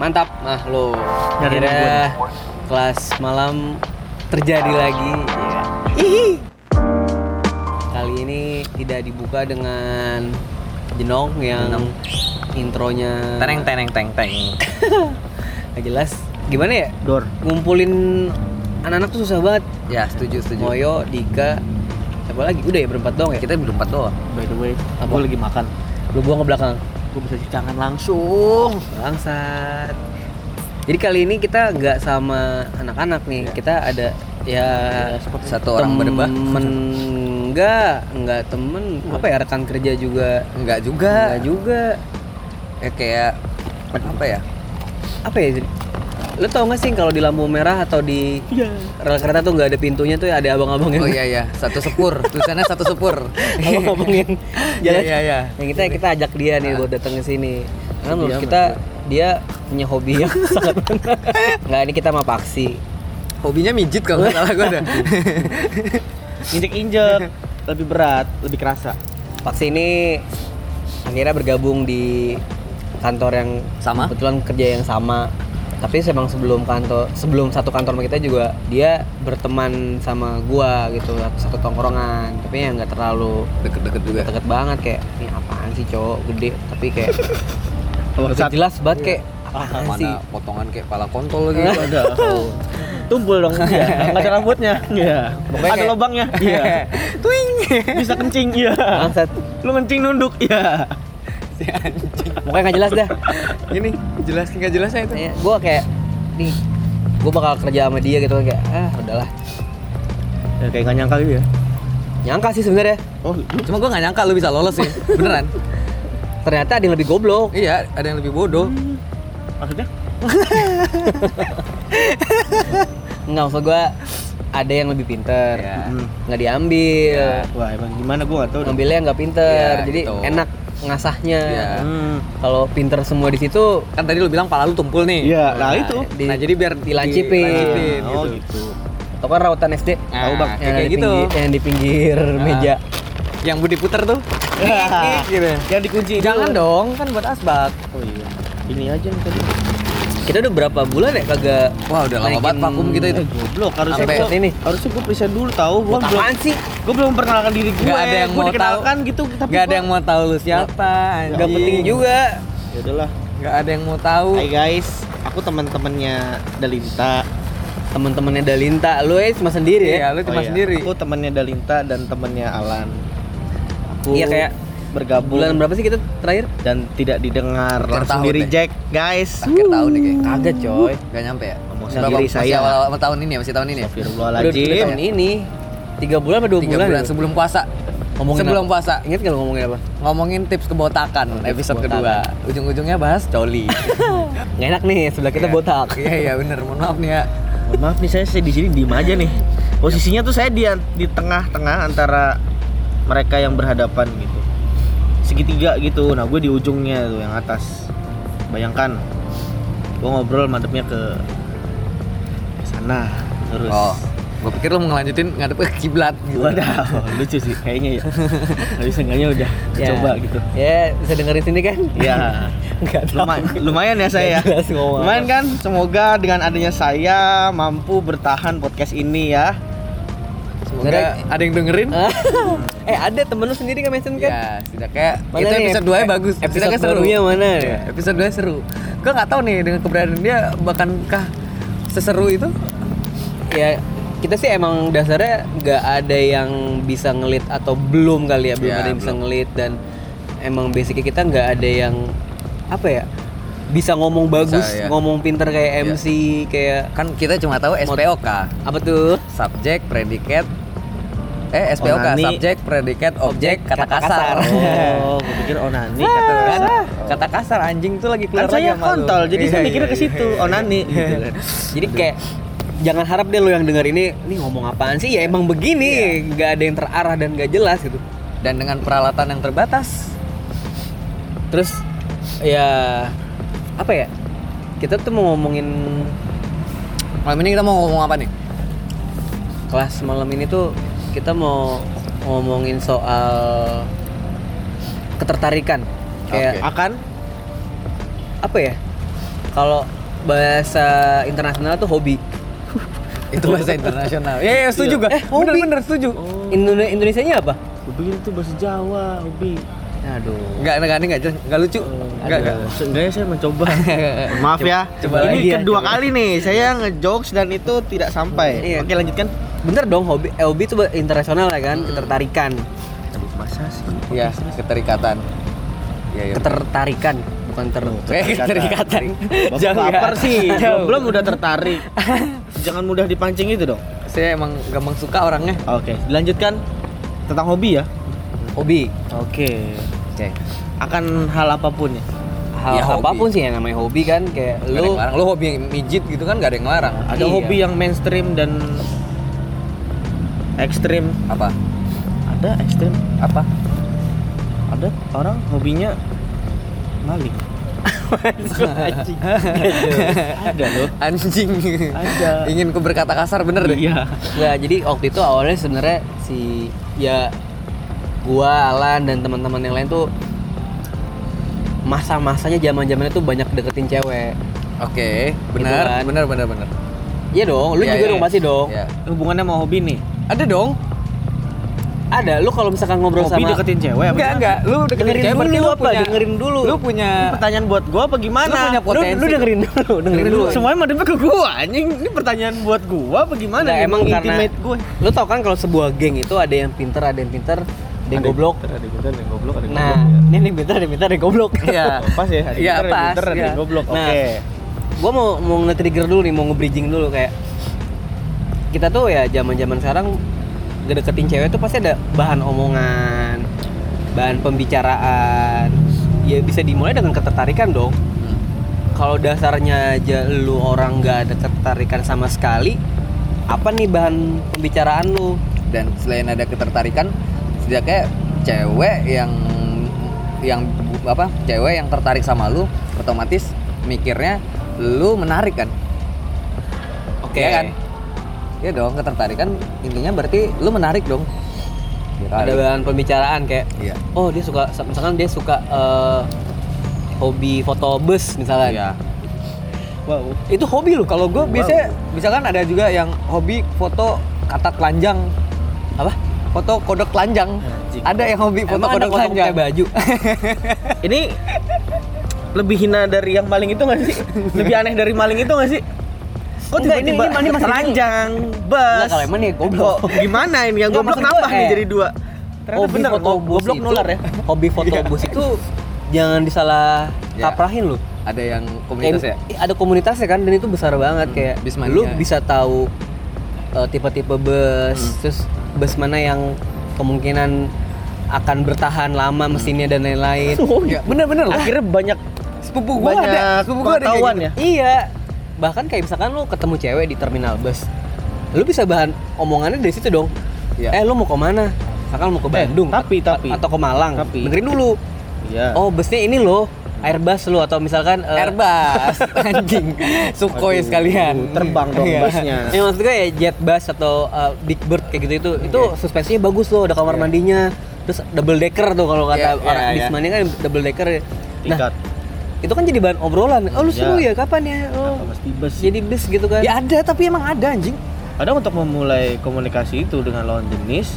Mantap, nah lo. Akhirnya kelas malam terjadi lagi. Ya. Hihi. Kali ini tidak dibuka dengan jenong yang intronya Teneng teneng teng teng. nggak jelas. Gimana ya? Dor. Ngumpulin anak-anak tuh susah banget. Ya setuju setuju. Moyo, Dika, siapa lagi? Udah ya berempat doang ya? Kita berempat doang. By the way, Apa? gue lagi makan. Lu buang ke belakang. Gue bisa cuci tangan langsung. Bangsat. Jadi kali ini kita nggak sama anak-anak nih. Kita ada ya Satu orang berdebah. temen enggak, enggak temen. Apa ya rekan kerja juga? Enggak juga. Enggak juga. Ya kayak apa ya? Apa ya? Lo tau gak sih kalau di lampu merah atau di Iya. rel kereta tuh nggak ada pintunya tuh ada abang-abang yang Oh iya iya, satu sepur. Tulisannya satu sepur. abang-abang yang jalan. Iya iya iya. Yang kita kita ajak dia nih buat datang ke sini. Karena menurut Dia kita dia punya hobi yang sangat Nggak, ini kita mau paksi. Hobinya mijit kalau nggak salah gue ada. Injek-injek. lebih berat, lebih kerasa. Paksi ini akhirnya bergabung di kantor yang Sama? kebetulan kerja yang sama tapi emang sebelum kantor sebelum satu kantor sama kita juga dia berteman sama gua gitu satu tongkrongan tapi yang nggak terlalu Deket-deket juga. deket banget kayak ini apaan sih cowok gede tapi kayak Bangsat. jelas banget kayak Ah, apaan sih mana potongan kayak pala kontol lagi. Ada. Tumpul dong. Iya. Nggak ada rambutnya. Iya. Pokoknya Ada kayak- lubangnya. Iya. Twing. Bisa kencing. Iya. Lu kencing nunduk. Iya. Pokoknya nggak jelas dah Ini jelas nggak jelasnya itu. Kayak gua kayak nih gua bakal kerja sama dia gitu kayak ah udahlah Ya, kayak gak nyangka gitu ya. nyangka sih sebenarnya Oh, lu Cuma gue nggak nyangka lu bisa lolos sih. Beneran. ternyata ada yang lebih goblok iya, ada yang lebih bodoh. maksudnya? nggak maksud gua ada yang lebih pinter. Hmm. nggak diambil Wah, emang gimana gua gak tahu. ngambilnya nggak pinter Iya, jadi gitu. enak ngasahnya Iya. Hmm. kalau pinter semua di situ Kan tadi lu bilang pala lu tumpul nih. Iya, nah itu. di- nah jadi biar dilancipin. dilancipin Oh, gitu. gitu. atau kan rawatan SD Nah, tahu bang kayak yang, kayak di gitu. pinggir, yang di pinggir meja Yang budi puter tuh. gitu. Yang dikunci. Jangan dong, kan buat asbak. Oh iya. Ini aja nih tadi. Kita udah berapa bulan ya kagak Wah, udah lama banget vakum kita itu. Eh, goblok. Harusnya Sampai gua, ini. harusnya gua present dulu tahu. Gua Buat belum sih Gue belum perkenalkan diri gue. Nggak ada yang Gua mau dikenalkan gitu tapi Gak ada yang mau tahu lu siapa. nggak anjing. penting juga Ya udahlah. Nggak ada yang mau tahu. Hai guys, aku teman-temannya Dalinta. temen-temennya Dalinta lu ya cuma sendiri Iya, ya lu cuma Oh iya, sendiri. Aku temannya Dalinta dan temannya Alan. Aku Iya, kayak bergabung bulan berapa sih kita terakhir dan tidak didengar Akhir langsung tahun di deh. reject, guys. Akhir tahun nih kayak. kagak coy Gak nyampe ya? Emosi Berapa- diri masih saya. awal-awal tahun ini ya? Masih tahun ini ya? udah, udah tahun ini tiga bulan atau dua Tiga bulan, bulan ya? sebelum puasa. Ngomongin sebelum apa? puasa. ingat gak lu ngomongin apa Ngomongin tips kebotakan Oh, tips episode kebotakan. kedua. Ujung-ujungnya bahas coli. nggak enak nih sebelah kita Iya. botak Iya iya bener. Mohon maaf nih ya. Mohon maaf nih saya, saya di sini diem aja nih. Posisinya tuh saya di di tengah-tengah antara mereka yang berhadapan gitu. Segitiga gitu. Nah, gue di ujungnya tuh yang atas. Bayangkan gue ngobrol madepnya ke sana terus. Oh, gue pikir lo mau ngelanjutin ngadep ke kiblat. gitu. Wadah, lucu sih kayaknya ya. Tapi seenggaknya udah Ya. coba gitu. ya bisa dengerin sini kan Ya, nggak tahu. lumayan, lumayan ya saya. Ngomong Lumayan kan? Semoga dengan adanya saya mampu bertahan podcast ini ya. Semoga ada yang dengerin. eh ada temen lu sendiri kan mention kan Ya, setidaknya Mana itu nih? episode 2 nya Eh, bagus. episode Setidaknya seru. barunya mana? Iya, episode 2 seru. Gue nggak tahu nih dengan keberadaan dia bakankah seseru itu? ya kita sih emang dasarnya nggak ada yang bisa ngelit atau belum kali ya belum Ya, ada yang bisa ngelit dan emang basicnya kita nggak ada yang apa ya bisa ngomong bagus ya. ngomong pinter kayak. MC kayak Kan kita cuma tahu SPOK, apa tuh subjek, predikat, eh SPOK, Onani. subjek, predikat, objek, kata, kasar. Oh, gue pikir onani kata kan? kasar. Kata kasar anjing tuh lagi keluar Kan saya kontol, jadi Iya, saya iya, mikirnya ke iya. situ, onani gitu kan. jadi kayak jangan harap deh lo yang denger ini ini ngomong apaan sih ya emang begini nggak ada yang terarah dan nggak jelas gitu Dan dengan peralatan yang terbatas, terus ya apa ya kita tuh mau ngomongin malam ini kita mau ngomong apa nih? kelas malam ini tuh kita mau ngomongin soal ketertarikan kayak Oke. Akan apa ya Kalau bahasa internasional tuh hobi. Itu bahasa internasional. Ya, ya setuju Iya. gak? Eh, hobi. Bener-bener setuju. Indone Indonesianya apa? Hobi itu bahasa Jawa, hobi. Aduh. Enggak, enggak, enggak, enggak, enggak lucu. Enggak, enggak. Seenggaknya saya mencoba. Maaf ya. coba ini lagi ya, kedua coba. kali nih saya ngejokes dan itu tidak sampai. Iya. Oke, lanjutkan. Bener dong hobi. Eh, hobi itu internasional ya kan, ketertarikan. Aduh, masa sih? Iya, keterikatan. Iya, iya. Ketertarikan, bukan ter eh, keterikatan. Bapak Jauh ya. sih. Belum udah tertarik. Jangan mudah dipancing itu dong. Saya emang gampang suka orangnya. Oke, dilanjutkan tentang hobi ya. Hobi. Oke. Oke. Akan hal apa pun ya. Hal Ya, hobi. apa pun sih yang namanya hobi kan kayak Lu lu. Lu hobi mijit gitu kan gak ada yang ngelarang. Ada Iya. hobi yang mainstream dan ekstrim. Apa? Ada ekstrim. Apa? Ada orang hobinya maling. Ada loh. Anjing. Ada. Ingin ku berkata kasar bener deh. Iya. ya jadi waktu itu awalnya sebenarnya si ya gua Alan dan teman-teman yang lain tuh masa-masanya zaman-zamannya tuh banyak deketin cewek Oke, Gitu benar, kan. benar, benar, benar. iya dong lu Iya, juga iya. dong pasti dong Iya. Hubungannya sama hobi nih. Ada dong. ada lu kalau misalkan ngobrol Hobi sama deketin cewek apa? Enggak. Lu deketin dengerin cewek dulu lu apa punya dengerin dulu Lu punya Ini pertanyaan buat gua apa gimana? Lu punya lu, potensi. lu dengerin dulu dengerin dulu Semuanya madepnya ke gua anjing. Ini pertanyaan buat gua apa gimana? Nih? emang karena Intimate gue. lu tau kan kalau sebuah geng itu ada yang pinter ada yang pinter ada yang goblok Ada yang pintar, ada yang goblok, ada yang nah goblok, ya. ini ada yang pinter ada yang pinter ada yang goblok Iya. pas ya, ada yang Iya, pintar, ada yang pas, pintar, ada iya. yang goblok. Oke. Nah, gua mau mau nge-trigger dulu nih mau nge-bridging dulu kayak kita tuh ya zaman-zaman sekarang deketin cewek tuh pasti ada bahan omongan bahan pembicaraan ya bisa dimulai dengan ketertarikan dong Hmm. kalau dasarnya aja lu orang nggak ada ketertarikan sama sekali apa nih bahan pembicaraan lu dan selain ada ketertarikan setidaknya cewek yang yang apa cewek yang tertarik sama lu otomatis mikirnya lu menarik kan? Oke. Iya kan? Iya dong ketertarikan intinya berarti lu menarik dong. Ya ada bahan pembicaraan kayak iya. Oh dia suka misalkan dia suka eh, hobi foto bus misalkan. Iya. Wow. itu hobi lu? Kalau gue biasanya misalkan ada juga yang hobi foto katak telanjang. Apa foto kodok telanjang Anjing. ada yang hobi foto Emang kodok telanjang pakai baju Ini lebih hina dari yang maling itu gak sih? Lebih aneh dari maling itu gak sih? Kok tiba-tiba ini- ini telanjang, bus. kalau emang nih goblok. Kok gimana ini yang goblok gua, nambah nih eh, jadi dua? Ternyata hobi bener, foto bus goblok itu, nular ya. hobi foto Iya. bus itu jangan disalah Ya. kaprahin lu ada yang komunitas ya Kayak- ada komunitasnya kan dan itu besar banget kayak Bismania. lu bisa tahu uh, tipe-tipe bus Hmm. terus bus mana yang kemungkinan akan bertahan lama mesinnya dan lain-lain Oh, ya bener-bener loh Akhirnya banyak sepupu gua ada sepupu gua ada kayak gitu. ya. iya bahkan kayak misalkan lu ketemu cewek di terminal bus lu bisa bahan omongannya dari situ dong Iya. eh lu mau ke mana misalkan lu mau ke Eh, Bandung tapi, tapi. atau ke Malang Tapi. dengerin dulu Iya. oh busnya ini loh Airbus lu atau misalkan eh, Airbus anjing Sukhoi Aduh, sekalian terbang dong Iya. busnya. Ya maksud gue ya jet bus atau uh, big bird kayak gitu itu itu suspensinya bagus loh ada kamar Iya. mandinya terus double decker tuh kalau kata Iya, iya, orang iya. Bismania kan double decker nah Tingkat. itu kan jadi bahan obrolan oh lu Iya. seru ya kapan ya oh bus? jadi bis gitu kan ya ada tapi emang ada anjing Kadang untuk memulai komunikasi itu dengan lawan jenis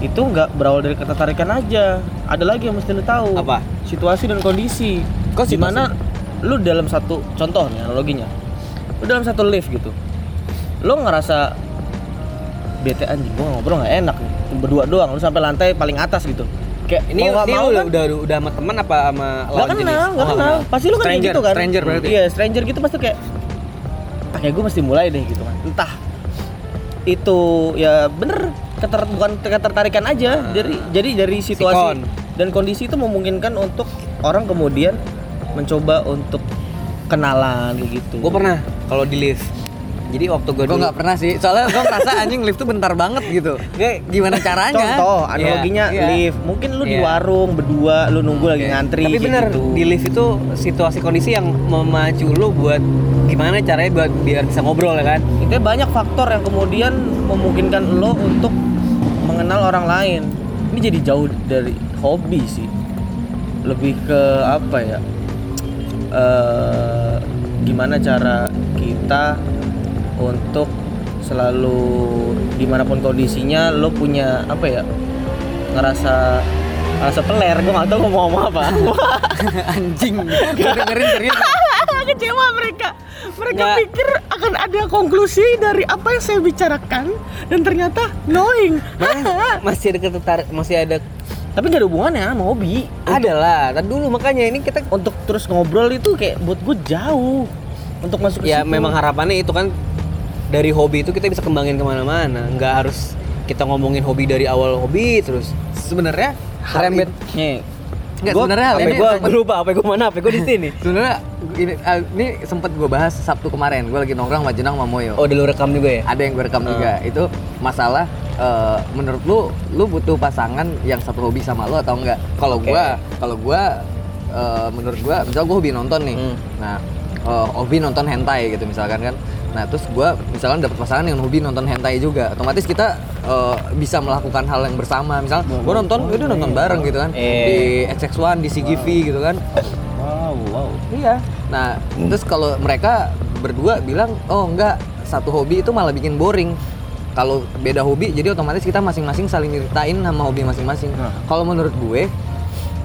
itu nggak berawal dari ketertarikan aja. Ada lagi yang mesti lu tahu. Apa? Situasi dan kondisi. Kok? Di mana lu dalam satu contoh nih analoginya. Lu dalam satu lift gitu. Lu ngerasa bete anjing gua ngobrol nggak enak nih. Berdua doang lu sampai lantai paling atas gitu. Kayak ini mau ini mau udah, kan udah udah sama teman apa sama Gak lawan jenis? kenal, gak Oh, kenal. Pasti lu kan kayak Stranger, gitu kan. stranger berarti. Iya, stranger gitu pasti kayak "Ah, kayak gue mesti mulai deh gitu kan. Entah itu ya bener keter, bukan ketertarikan aja. Jadi jadi dari situasi Sikon. dan kondisi itu memungkinkan untuk orang kemudian mencoba untuk kenalan gitu. gue pernah kalau di lift jadi waktu gue gue nggak pernah sih soalnya gue ngerasa anjing lift tuh bentar banget gitu gimana caranya Contoh, analoginya Iya, iya. lift. Mungkin lu di Iya. warung berdua, lu nunggu lagi Oke. ngantri. tapi bener gitu. di lift itu situasi kondisi yang memacu lu buat gimana caranya buat biar bisa ngobrol ya kan itu banyak faktor yang kemudian memungkinkan lo untuk mengenal orang lain. Ini jadi jauh dari hobi sih. Lebih ke apa ya? Eh gimana cara kita untuk selalu di mana pun kondisinya lo punya apa ya? Ngerasa ngerasa peler. Gue nggak tahu mau ngomong apa. Anjing. Dengerin serius kecewa mereka. Mereka Nggak. pikir akan ada konklusi dari apa yang saya bicarakan dan ternyata knowing. Masih ada ketertarik masih ada tapi gak ada hubungannya sama hobi ada lah tadi dulu. Makanya ini kita untuk terus ngobrol itu kayak buat gue jauh. Untuk masuk ke ya situ. memang harapannya itu kan dari hobi itu kita bisa kembangin ke mana-mana. Nggak harus kita ngomongin hobi dari awal hobi terus. Sebenarnya rembet. Nih, Nggak, gua- sebenarnya hal ini gua, gua lupa apa gua mana apa gua di sini? Sebenarnya ini, ah, ini sempet gue bahas Sabtu kemarin. Gue lagi nongkrong sama Jenang sama Moyo. Oh udah lu rekam juga ya? Ada yang gue rekam juga. Itu masalah eh, menurut lu lu butuh pasangan yang satu hobi sama lu atau enggak? Kalau Oke. gua kalau gua eh, menurut gua misal gua hobi nonton nih. Hmm. nah eh, hobi nonton hentai gitu misalkan kan nah terus gua misalkan dapat pasangan yang hobi nonton hentai juga otomatis kita eh, bisa melakukan hal yang bersama misal gua nonton udah nonton bareng gitu kan Eh. di XX1 di CGV gitu kan wow wow Iya. Nah, terus kalau mereka berdua bilang, "Oh, enggak, satu hobi itu malah bikin boring." Kalau beda hobi, jadi otomatis kita masing-masing saling nyeritain sama hobi masing-masing. Nah. Kalau menurut gue,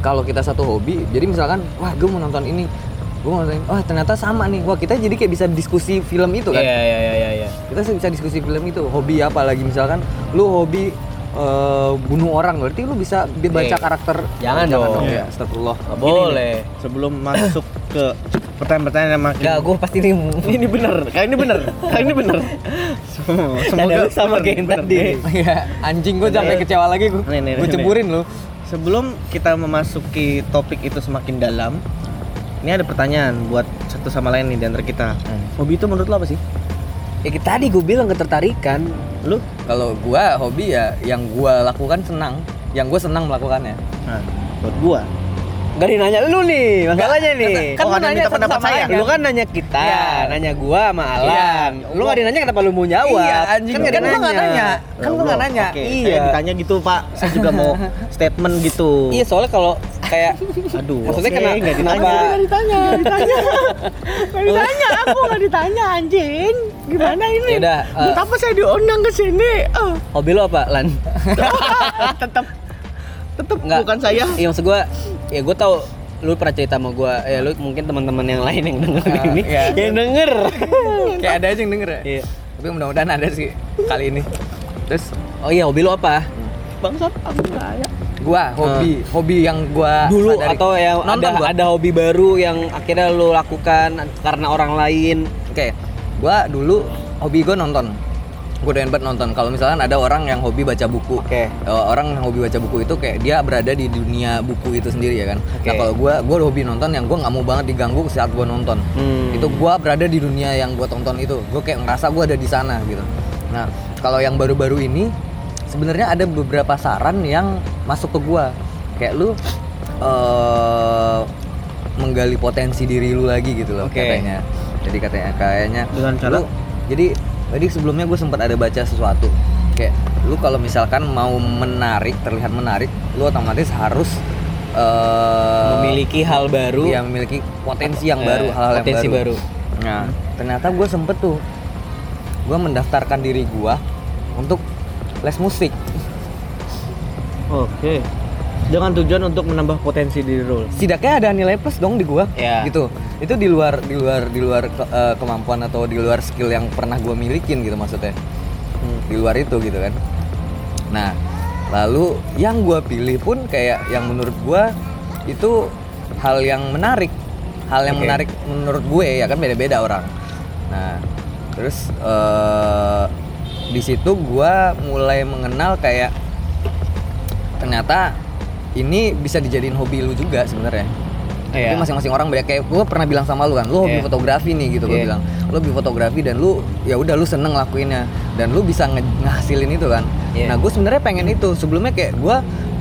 kalau kita satu hobi, jadi misalkan, "Wah, gue mau nonton ini." Gue ini. "Wah, ternyata sama nih." Wah, kita jadi kayak bisa diskusi film itu kan. iya iya iya iya Kita bisa diskusi film itu. Hobi apa lagi? Misalkan lu hobi eh, bunuh orang. Berarti lu bisa bi- baca Eh, karakter. Jangan dong. ya astagfirullah. Nggak boleh. sebelum masuk ke pertanyaan-pertanyaan yang makin Enggak, gua pasti nih. Ini bener. Kayak ini bener. Kayak ini bener. Lu sama kayak yang tadi. Iya, anjing gue sampai kecewa lagi. Gue. Nih, nih, Gue nih, ceburin lu. sebelum kita memasuki topik itu semakin dalam ini ada pertanyaan buat satu sama lain nih di antara kita. Hobi itu menurut lo apa sih? Ya tadi gua bilang ketertarikan. Lu? Kalau gua hobi ya yang gua lakukan senang, yang gue senang melakukannya. nah buat gua Gak dinanya lu nih, masalahnya nih. kan Oh, satu pendapat sama saya. lain. Lu kan nanya kita, Iya. nanya gua sama Alan. Iya. Lu gak dinanya kenapa lu mau jawab? Iya, anjing. Kan Kan gak gua nggak nanya. Kan gua nggak nanya. Oke, Iya. saya ditanya gitu pak saya juga mau statement gitu Iya, soalnya kalau kayak aduh Maksudnya oke, kena- kenapa- ditanya Nggak ditanya, nggak ditanya. Nggak ditanya, aku nggak ditanya anjing. Gimana ini? Ya udah, eh. Buat apa saya diundang ke sini? Eh, hobi lu apa, Lan? tetap tetap Nggak. bukan saya Iya maksud gua, ya gua tahu lu pernah cerita sama gua, ya lu mungkin teman-teman yang lain yang denger Ah, ini, iya. yang denger. Kayak ada aja yang denger ya. Iya. Tapi mudah-mudahan ada sih kali ini. Terus Oh iya, hobi lu apa? bangsat aku nggak ya gua hobi, hobi yang gua Dulu sadari. atau yang Nonton ada gua. ada hobi baru yang akhirnya lu lakukan karena orang lain. Oke, gua dulu hobi gua nonton. Gue doyan banget nonton. Kalau misalkan ada orang yang hobi baca buku, Oke. Eh, orang yang hobi baca buku itu kayak dia berada di dunia buku itu sendiri ya kan. Oke. Nah kalau gue, gue hobi nonton yang gue nggak mau banget diganggu saat gue nonton. Hmm. Itu gue berada di dunia yang gue tonton itu. Gue kayak ngerasa gue ada di sana gitu. Nah kalau yang baru-baru ini sebenarnya ada beberapa saran yang masuk ke gue. Kayak lu eh menggali potensi diri lu lagi gitu loh Oke. katanya. Jadi katanya kayaknya Dengan cara? lu- jadi tadi sebelumnya gue sempat ada baca sesuatu kayak lu kalau misalkan mau menarik terlihat menarik lu otomatis harus eh, memiliki hal baru. iya, memiliki potensi yang Eh, baru hal-hal yang baru. baru. nah ternyata gue sempet tuh gue mendaftarkan diri gue untuk les musik oke dengan tujuan untuk menambah potensi diri lo setidaknya ada nilai plus dong di gua Iya. gitu itu di luar di luar di luar ke- eh, kemampuan atau di luar skill yang pernah gua milikin gitu maksudnya. Hmm, di luar itu gitu kan. Nah lalu yang gua pilih pun kayak yang menurut gua itu hal yang menarik. Hal yang Oke. menarik menurut gue ya kan beda-beda orang. Nah terus eh, di situ gua mulai mengenal kayak ternyata ini bisa dijadiin hobi lu juga sebenarnya. Iya. Tapi masing-masing orang beda kayak gue pernah bilang sama lu kan, lu hobi Iya. fotografi nih gitu gue Iya. bilang. Lu hobi fotografi dan lu ya udah lu seneng ngelakuinnya dan lu bisa nge- ngasilin itu kan. Iya. Nah, gue sebenarnya pengen itu. Sebelumnya kayak gue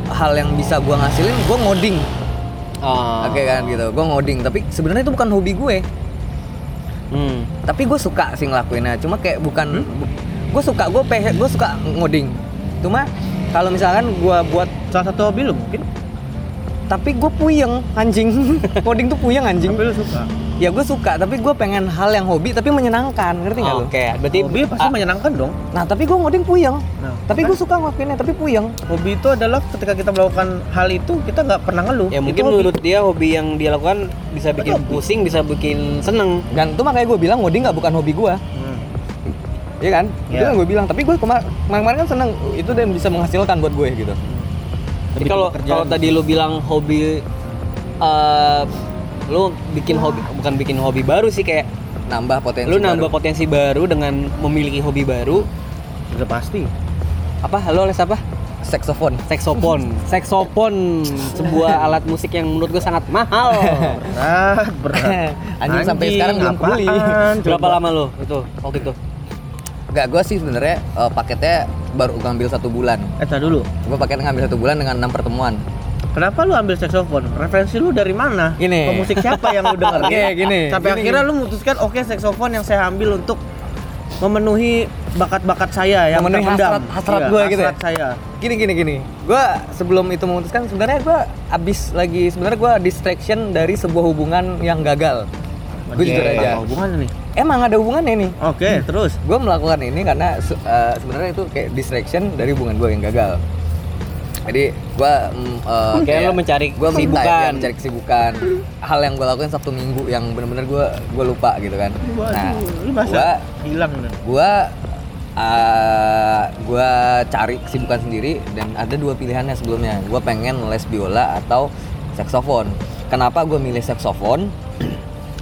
hal yang bisa gue ngasilin, gue ngoding. Oh. Oke kan gitu. Gue ngoding, tapi sebenarnya itu bukan hobi gue. Hmm. Tapi gue suka sih ngelakuinnya. Cuma kayak bukan gue suka gue pengen gue suka ngoding. Cuma kalau misalkan gue buat salah satu hobi lo mungkin tapi gue puyeng anjing coding tuh puyeng anjing tapi lo suka ya gue suka tapi gue pengen hal yang hobi tapi menyenangkan ngerti nggak lu? Oke, berarti Hobi pasti menyenangkan dong. Nah tapi gue ngoding puyeng. Nah, Tapi gue suka ngelakuinnya tapi puyeng. hobi itu adalah ketika kita melakukan hal itu kita nggak pernah ngeluh. ya Itu mungkin hobi. menurut dia hobi yang dia lakukan bisa bikin Hobi. pusing, bisa bikin seneng. Dan itu makanya gue bilang ngoding nggak bukan hobi gue. Hmm. Iya kan? Itu Iya. yang gue bilang. Tapi gue kemar- kemarin-kemarin kan seneng. Itu dan bisa menghasilkan buat gue gitu. Jadi kalau kalau tadi lu bilang hobi eh lu bikin hobi bukan bikin hobi baru sih kayak Nambah potensi. lu nambah baru. potensi baru dengan memiliki hobi baru. Udah pasti. Apa? Lo les apa? Saxophone. Saxophone. Saxophone sebuah alat musik yang menurut gue sangat mahal. Berat, berat. Anjing sampai sekarang belum kebeli. Berapa lama lo itu waktu itu? Gak, gue sih sebenarnya eh, paketnya baru ngambil satu bulan. Eh, dulu. Gue paketnya ngambil satu bulan dengan enam pertemuan. Kenapa lu ambil saxophone? Referensi lu dari mana? Gini. Pemusik siapa yang lu dengar? Oke, gini. Sampai Gini, akhirnya lu memutuskan oke saxophone yang saya ambil untuk memenuhi bakat-bakat saya yang Memenuhi terpendam. hasrat- hasrat Iya, gua gitu ya? hasrat saya. Gini gini gini. Gue sebelum itu memutuskan sebenarnya gue abis lagi sebenarnya gue distraction dari sebuah hubungan yang gagal. Gue jujur aja. apa hubungannya nih? Emang ada hubungannya nih. Oke, terus. Gue melakukan ini karena eh, sebenarnya itu kayak distraction dari hubungan gue yang gagal. Jadi gue mm, eh, Kayak lo mencari gue minta kesibukan. ya, mencari kesibukan. Hal yang gue lakuin sabtu minggu yang bener-bener gue gue lupa gitu kan. Nah, Waduh, lu masa gue hilang gua uh, gua cari kesibukan sendiri dan ada dua pilihannya sebelumnya gua pengen les biola atau saksofon kenapa gua milih saksofon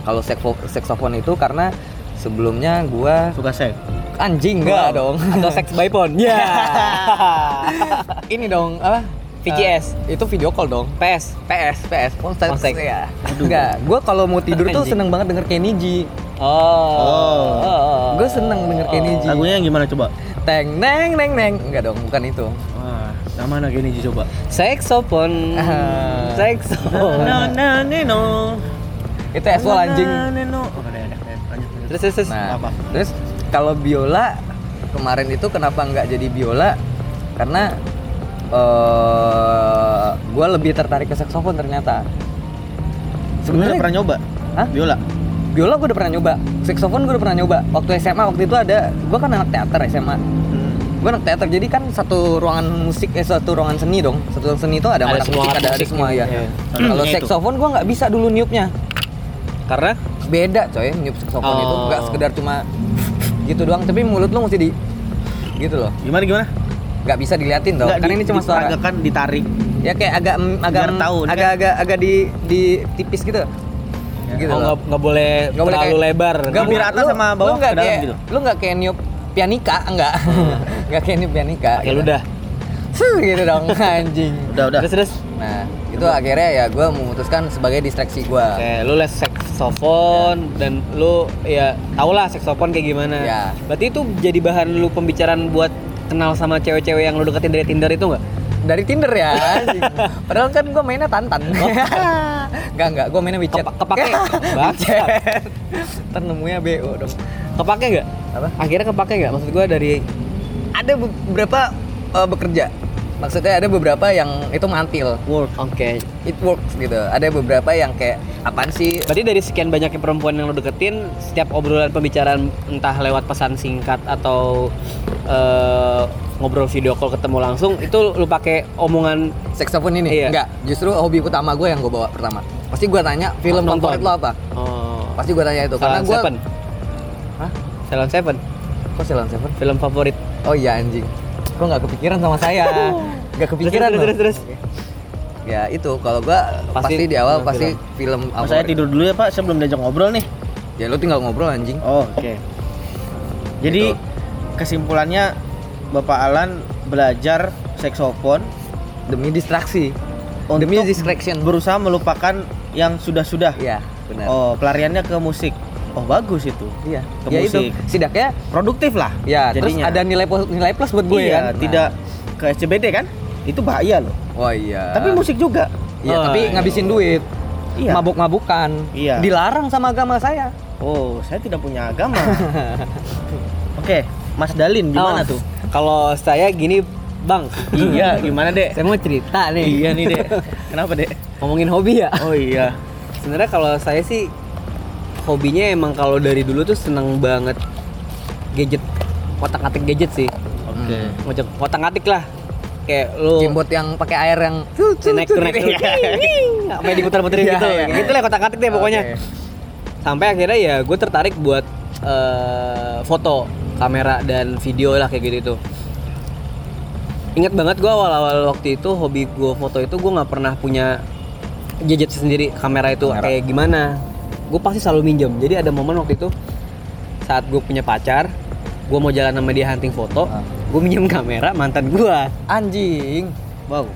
kalau saksofon itu karena sebelumnya gua Suka seks. anjing enggak dong Atau sex by phone? Ya. ini dong apa VCS. Uh, itu video call dong PS. PS PS phone sex, Phone sex. ya enggak gua kalau mau tidur tuh seneng banget denger Kenny G Oh. Oh. gue seneng denger Kenny G Lagunya yang gimana coba? teng neng neng neng enggak dong bukan itu Wah, yang mana gini Ji, coba? Saxophone. Ah. Saxophone. Na na ne no. Itu Eswal anjing. Oh. Terus terus terus. nah Apa? terus kalau biola kemarin itu kenapa nggak jadi biola karena eh gue lebih tertarik ke saksofon ternyata Sebenarnya pernah nyoba? Hah? Biola. biola gue udah pernah nyoba saksofon gue udah pernah nyoba waktu SMA waktu itu ada gue kan anak teater SMA Hmm. gue anak teater jadi kan satu ruangan musik eh satu ruangan seni dong satu ruangan seni itu ada, Ada anak semua musik ada, ada musik semua ya iya. kalau itu. saksofon gue nggak bisa dulu niupnya Karena beda coy niup saksofon itu Oh. nggak sekedar cuma gitu doang tapi mulut lu mesti di gitu loh Gimana gimana? nggak bisa diliatin dong Nggak, kan di- ini cuma suara diperagakan, ditarik. ya kayak agak agak tahu, ini agak agak agak di di tipis gitu gitu oh loh. nggak boleh boleh terlalu kayak- lebar. Bibir bu- atas lu- sama bawah lu nggak ke dalam kayak, gitu? lu nggak kayak niup pianika enggak nggak kayak niup pianika Kayak lu dah. Gitu dong anjing Udah, udah. Terus terus. nah itu akhirnya ya gue memutuskan sebagai distraksi gue Oke, lu les saxophone dan lu ya tau lah saxophone kayak gimana. Ya. Berarti itu jadi bahan lu pembicaraan buat kenal sama cewek-cewek yang lu deketin dari Tinder itu nggak? dari Tinder ya anjing. padahal kan gue mainnya tantan Enggak enggak gue mainnya WeChat Kepa- kepake? WeChat ntar nemunya BO dong Kepake nggak? Apa? Akhirnya kepake nggak? Maksud gua dari ada beberapa eh, bekerja maksudnya ada beberapa yang itu mantil Work. Oke. it works gitu ada beberapa yang kayak apaan sih Berarti dari sekian banyaknya perempuan yang lu deketin, setiap obrolan pembicaraan entah lewat pesan singkat atau eh, ngobrol video call ketemu langsung, itu lu pakai omongan saxophone ini Iya. enggak justru hobi utama gue yang gue bawa pertama pasti gue tanya film Nonton. favorit lo apa oh, pasti gue tanya itu karena Salon gue Seven. Hah? Salon Seven, kok Silent Seven film favorit. oh iya anjing kok nggak kepikiran sama saya nggak kepikiran terus, terus, terus. ya itu kalau gue pasti, Pasti di awal film. pasti film Mas saya tidur dulu ya Pak, saya belum diajak ngobrol nih. ya lu tinggal ngobrol anjing Oh, oke. Jadi Gitu. kesimpulannya Bapak Alan belajar saksofon demi distraksi untuk demi distraction berusaha melupakan yang sudah-sudah. iya benar Oh, pelariannya ke musik. Oh, bagus itu. iya ke ya itu musik. setidaknya Produktif lah. ya terus jadinya. ada nilai plus nilai plus buat gue iya, kan Nah. tidak ke SCBD kan? Itu bahaya loh. oh iya Tapi musik juga. iya Oh, tapi iya. ngabisin duit Iya. mabuk-mabukan Iya. dilarang sama agama saya Oh, saya tidak punya agama. Oke, Mas Dalin gimana Oh, tuh? Kalau saya gini, Bang. iya, gimana, Dek? Saya mau cerita nih. Iya nih, Dek. Kenapa, Dek? Ngomongin hobi ya. Oh iya. Sebenarnya kalau saya sih hobinya emang kalau dari dulu tuh seneng banget gadget kotak atik gadget sih. Oke. macam kotak atik lah. Kayak lu Gimbot yang pakai air yang naik naik sampai diputar-puterin gitu. iya, gitu lah kotak atik deh pokoknya. Oke. sampai akhirnya ya gue tertarik buat eh, foto kamera dan video lah kayak gitu itu ingat banget gue awal-awal waktu itu hobi gue foto itu gue nggak pernah punya gadget sendiri kamera itu Kamera. kayak gimana gue pasti selalu minjem jadi ada momen waktu itu saat gue punya pacar gue mau jalan sama dia hunting foto Ah. gue minjem kamera mantan gue Anjing. wow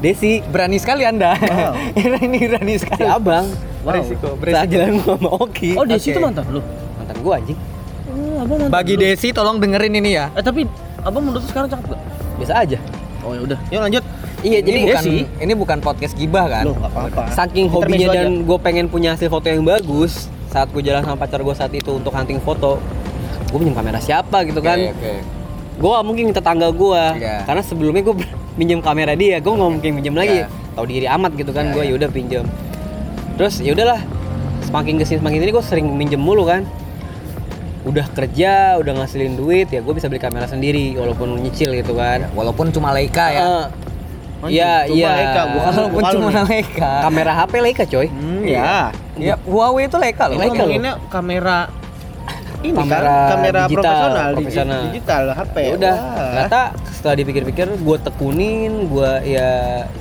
Desi Berani sekali Anda. Wow. ini berani sekali. si abang Wow. Beresiko, saat jalan gue sama Oki Oh, Desi Oke. itu mantan lu? mantan gue anjing Oh, abang mantan Bagi lu. Desi tolong dengerin ini ya. Eh, tapi abang menurut lu sekarang cakep gak? biasa aja Oh, ya udah. Yuk lanjut. Iya Ini jadi bukan Desi. ini bukan podcast gibah kan? Loh, apa-apa. saking hobinya dan gue pengen punya hasil foto yang bagus saat gue jalan sama pacar gue saat itu untuk hunting foto gue pinjam kamera siapa gitu kan Oke, oke. gue gak mungkin minta tangga gue Iya. karena sebelumnya gue minjem kamera dia gue nggak mungkin minjem lagi Iya. tahu diri amat gitu kan Iya, gue iya. yaudah pinjam terus ya udahlah semakin ke sini semakin ini gue sering minjem mulu kan udah kerja udah ngasilin duit ya gue bisa beli kamera sendiri walaupun nyicil gitu kan Walaupun cuma Leica ya. Anjing, Iya, cuma iya. Leica, bukan Walaupun bukan cuma. Leica. kamera HP Leica coy Hmm, ya. Ya, Huawei itu Leica loh. Ini Leica ngomonginnya kamera ini Kamera kan kamera digital, profesional, profesional. digital HP. ya udah ternyata setelah dipikir-pikir gue tekunin gue ya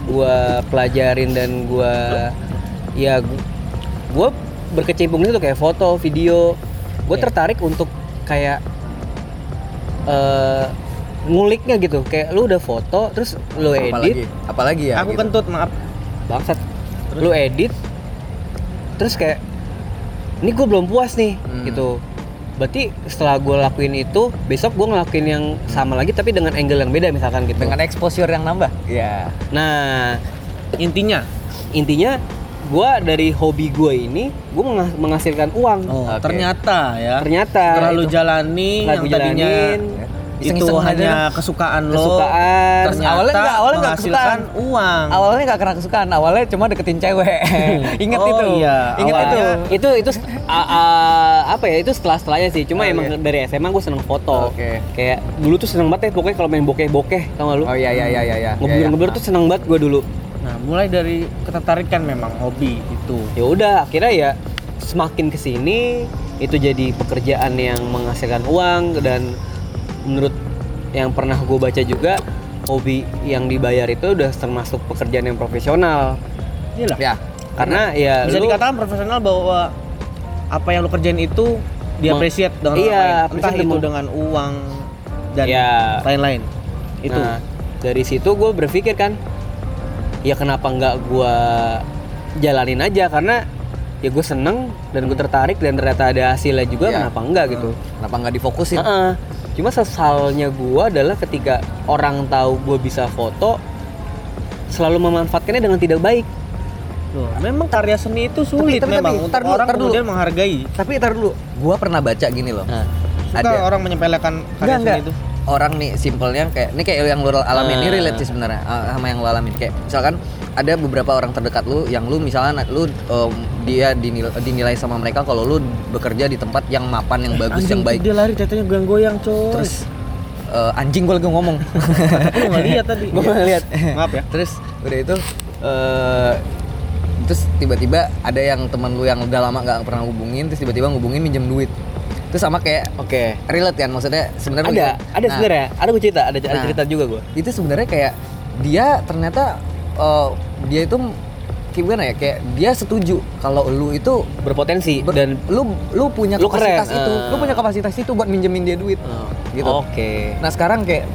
gue pelajarin dan gue ya gue berkecimpung itu kayak foto video gue Oke. tertarik untuk kayak eh nguliknya gitu kayak lu udah foto terus lu Apalagi, edit apalagi ya. Aku gitu. kentut, maaf. bangsat lu edit terus kayak ini gue belum puas nih Hmm. gitu berarti setelah gue lakuin itu besok gue ngelakuin yang sama lagi tapi dengan angle yang beda misalkan gitu dengan exposure yang nambah. Iya. nah Intinya, intinya gue dari hobi gue ini gue menghasilkan uang oh, Oke. ternyata ya. ternyata Setelah lu itu jalani setelah yang tadinya jalanin, itu hanya dah. kesukaan lo. kesukaan Terus awalnya nggak- awalnya nggak menghasilkan kesukaan. uang. Awalnya nggak karena kesukaan, awalnya cuma deketin cewek. Ingat Oh, itu. iya, Ingat itu. awalnya. itu itu a- a- apa ya itu setelah setelahnya sih cuma Oh, emang iya. dari SMA gue seneng foto Oke. kayak dulu tuh seneng banget ya pokoknya kalau main bokeh bokeh tau gak lu Oh iya iya iya iya iya. ngebir ngebir tuh seneng banget gue dulu Nah, mulai dari ketertarikan memang hobi itu. ya udah akhirnya ya semakin ke sini itu jadi pekerjaan yang menghasilkan uang dan menurut yang pernah gue baca juga hobi yang dibayar itu udah termasuk pekerjaan yang profesional Iyalah. Ya. karena ya Bisa lu dikatakan profesional bahwa apa yang lo kerjain itu diapresiat dengan Iya, lain. entah itu dengan- dengan uang dan Iya. lain-lain. Itu. Nah, dari situ gue berpikir kan, ya kenapa nggak gue jalanin aja karena ya gue seneng dan gue tertarik dan ternyata ada hasilnya juga Iya. kenapa enggak gitu. Kenapa nggak difokusin? Heeh. Cuma sesalnya gue adalah ketika orang tahu gue bisa foto selalu memanfaatkannya dengan tidak baik. Loh, memang karya seni itu sulit tapi- memang tapi, untuk tar dulu, orang tar dulu. kemudian menghargai. Tapi ntar dulu, gua pernah baca gini loh. Nah, Suka Ada. orang menyepelekan karya Enggak, seni enggak. itu. Orang nih simpelnya kayak ini kayak yang lu alamin ini Ah. relate sih sebenarnya ah, sama yang lu alamin. Kayak misalkan ada beberapa orang terdekat lu yang lu misalnya lu em, dia dinilai, dinilai sama mereka kalau lu bekerja di tempat yang mapan yang bagus yang baik. Dia lari tetenya goyang-goyang, coy. Terus eh, anjing gue lagi ngomong. Lu nggak lihat tadi. gue lihat. Maaf ya. terus udah itu eh terus tiba-tiba ada yang teman lu yang udah lama nggak pernah hubungin terus tiba-tiba ngubungin minjem duit itu sama kayak Oke. relate kan maksudnya sebenarnya Ada, begitu. ada Nah, sebenarnya. Ada gue cerita, ada, ada Nah. cerita juga gue. itu sebenarnya kayak dia ternyata eh, dia itu gimana ya kayak dia setuju kalau lu itu Berpotensi ber- dan lu lu punya Lu kapasitas keren, itu eh. lu punya kapasitas itu buat minjemin dia duit Oh, gitu. Oke. Nah sekarang kayak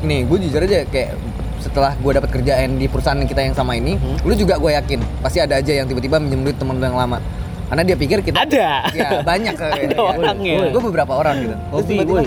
nih gue jujur aja kayak setelah gue dapat kerjaan di perusahaan kita yang sama ini, Hmm. lu juga gue yakin pasti ada aja yang tiba-tiba minjem duit temen lu yang lama. Karena dia pikir kita Ada. ya banyak Ada orangnya. Gue beberapa orang gitu. Terus Hobi, tiba-tiba.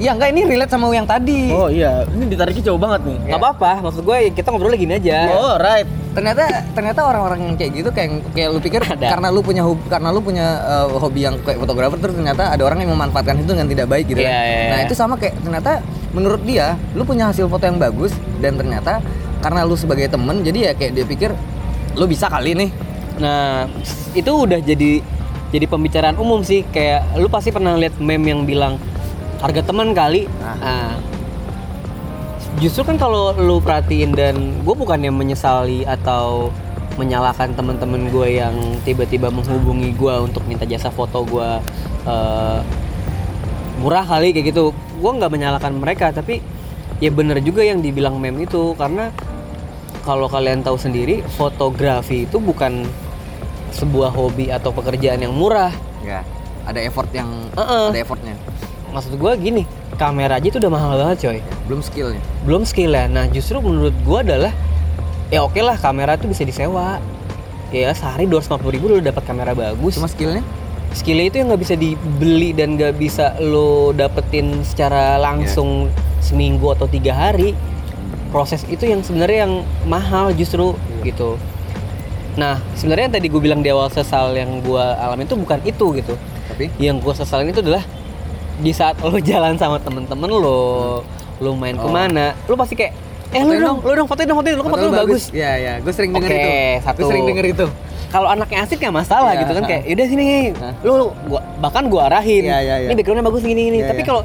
Iya enggak ini relate sama yang tadi. Oh iya, ini ditariknya jauh banget nih. Gak apa-apa, maksud gue kita ngobrol gini aja. Oh, right. Ternyata ternyata orang-orang yang kayak gitu kayak kayak lu pikir Ada. karena lu punya hobi, karena lu punya eh, hobi yang kayak fotografer terus ternyata ada orang yang memanfaatkan itu dengan tidak baik gitu kan. Iya, iya, Nah, iya. itu sama kayak ternyata menurut dia lu punya hasil foto yang bagus dan ternyata karena lu sebagai temen jadi ya kayak dia pikir lu bisa kali nih. Nah, itu udah jadi jadi pembicaraan umum sih. Kayak lu pasti pernah lihat meme yang bilang harga teman kali. Ah. nah justru kan kalau lu perhatiin dan gue bukannya menyesali atau menyalahkan teman-teman gue yang tiba-tiba menghubungi gue untuk minta jasa foto gue eh, murah kali kayak gitu. Gue nggak menyalahkan mereka tapi ya bener juga yang dibilang meme itu. Karena kalau kalian tahu sendiri fotografi itu bukan sebuah hobi atau pekerjaan yang murah. Ya ada effort yang Heeh. ada effortnya. Maksud gue gini kamera aja itu udah mahal banget coy. Belum skillnya belum skill ya. Nah justru menurut gue adalah ya oke lah kamera itu bisa disewa. Ya sehari 250 ribu udah dapat kamera bagus. Cuma skillnya? Skillnya itu yang nggak bisa dibeli dan nggak bisa lo dapetin secara langsung seminggu atau tiga hari. Proses itu yang sebenarnya yang mahal justru gitu nah sebenarnya yang tadi gue bilang di awal sesal yang gue alami itu bukan itu gitu tapi yang gue sesalin itu adalah di saat lo jalan sama temen-temen lo lo main Oh. ke mana lo pasti kayak eh lu Fotoin dong, dong. lu dong fotoin dong fotoin lo kan Foto lu lo bagus Iya, iya. Gue sering denger Oke, itu. satu. Gue sering denger itu. kalau anaknya asik nggak masalah Iya, gitu kan ha. kayak yaudah sini Hah? lu gua bahkan gua arahin Iya, iya, iya. ini backgroundnya bagus gini gini Iya, tapi iya. kalau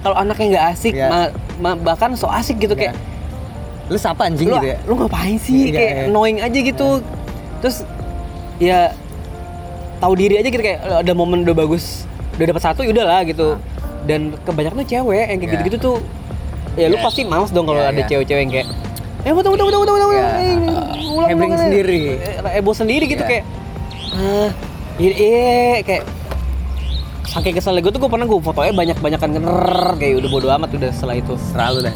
kalau anaknya nggak asik Iya. ma- ma- bahkan so asik gitu Iya. kayak Lu siapa anjing lu gitu ya? lu ngapain sih Iya, kayak iya. annoying aja gitu terus ya tahu diri aja gitu kayak ada momen udah bagus udah dapat satu ya udahlah gitu dan kebanyakan tuh cewek yang kayak Iya. gitu-gitu tuh ya lu Iya. pasti males dong kalau Iya, ada iya. cewek-cewek yang kayak eh foto foto foto foto Iya. eh, ulang ulang, sendiri. eh, ebo sendiri gitu Iya. kayak ah iya kayak saking keselnya gue tuh gue pernah gue fotonya banyak banyakan kayak udah bodo amat udah setelah itu Selalu dah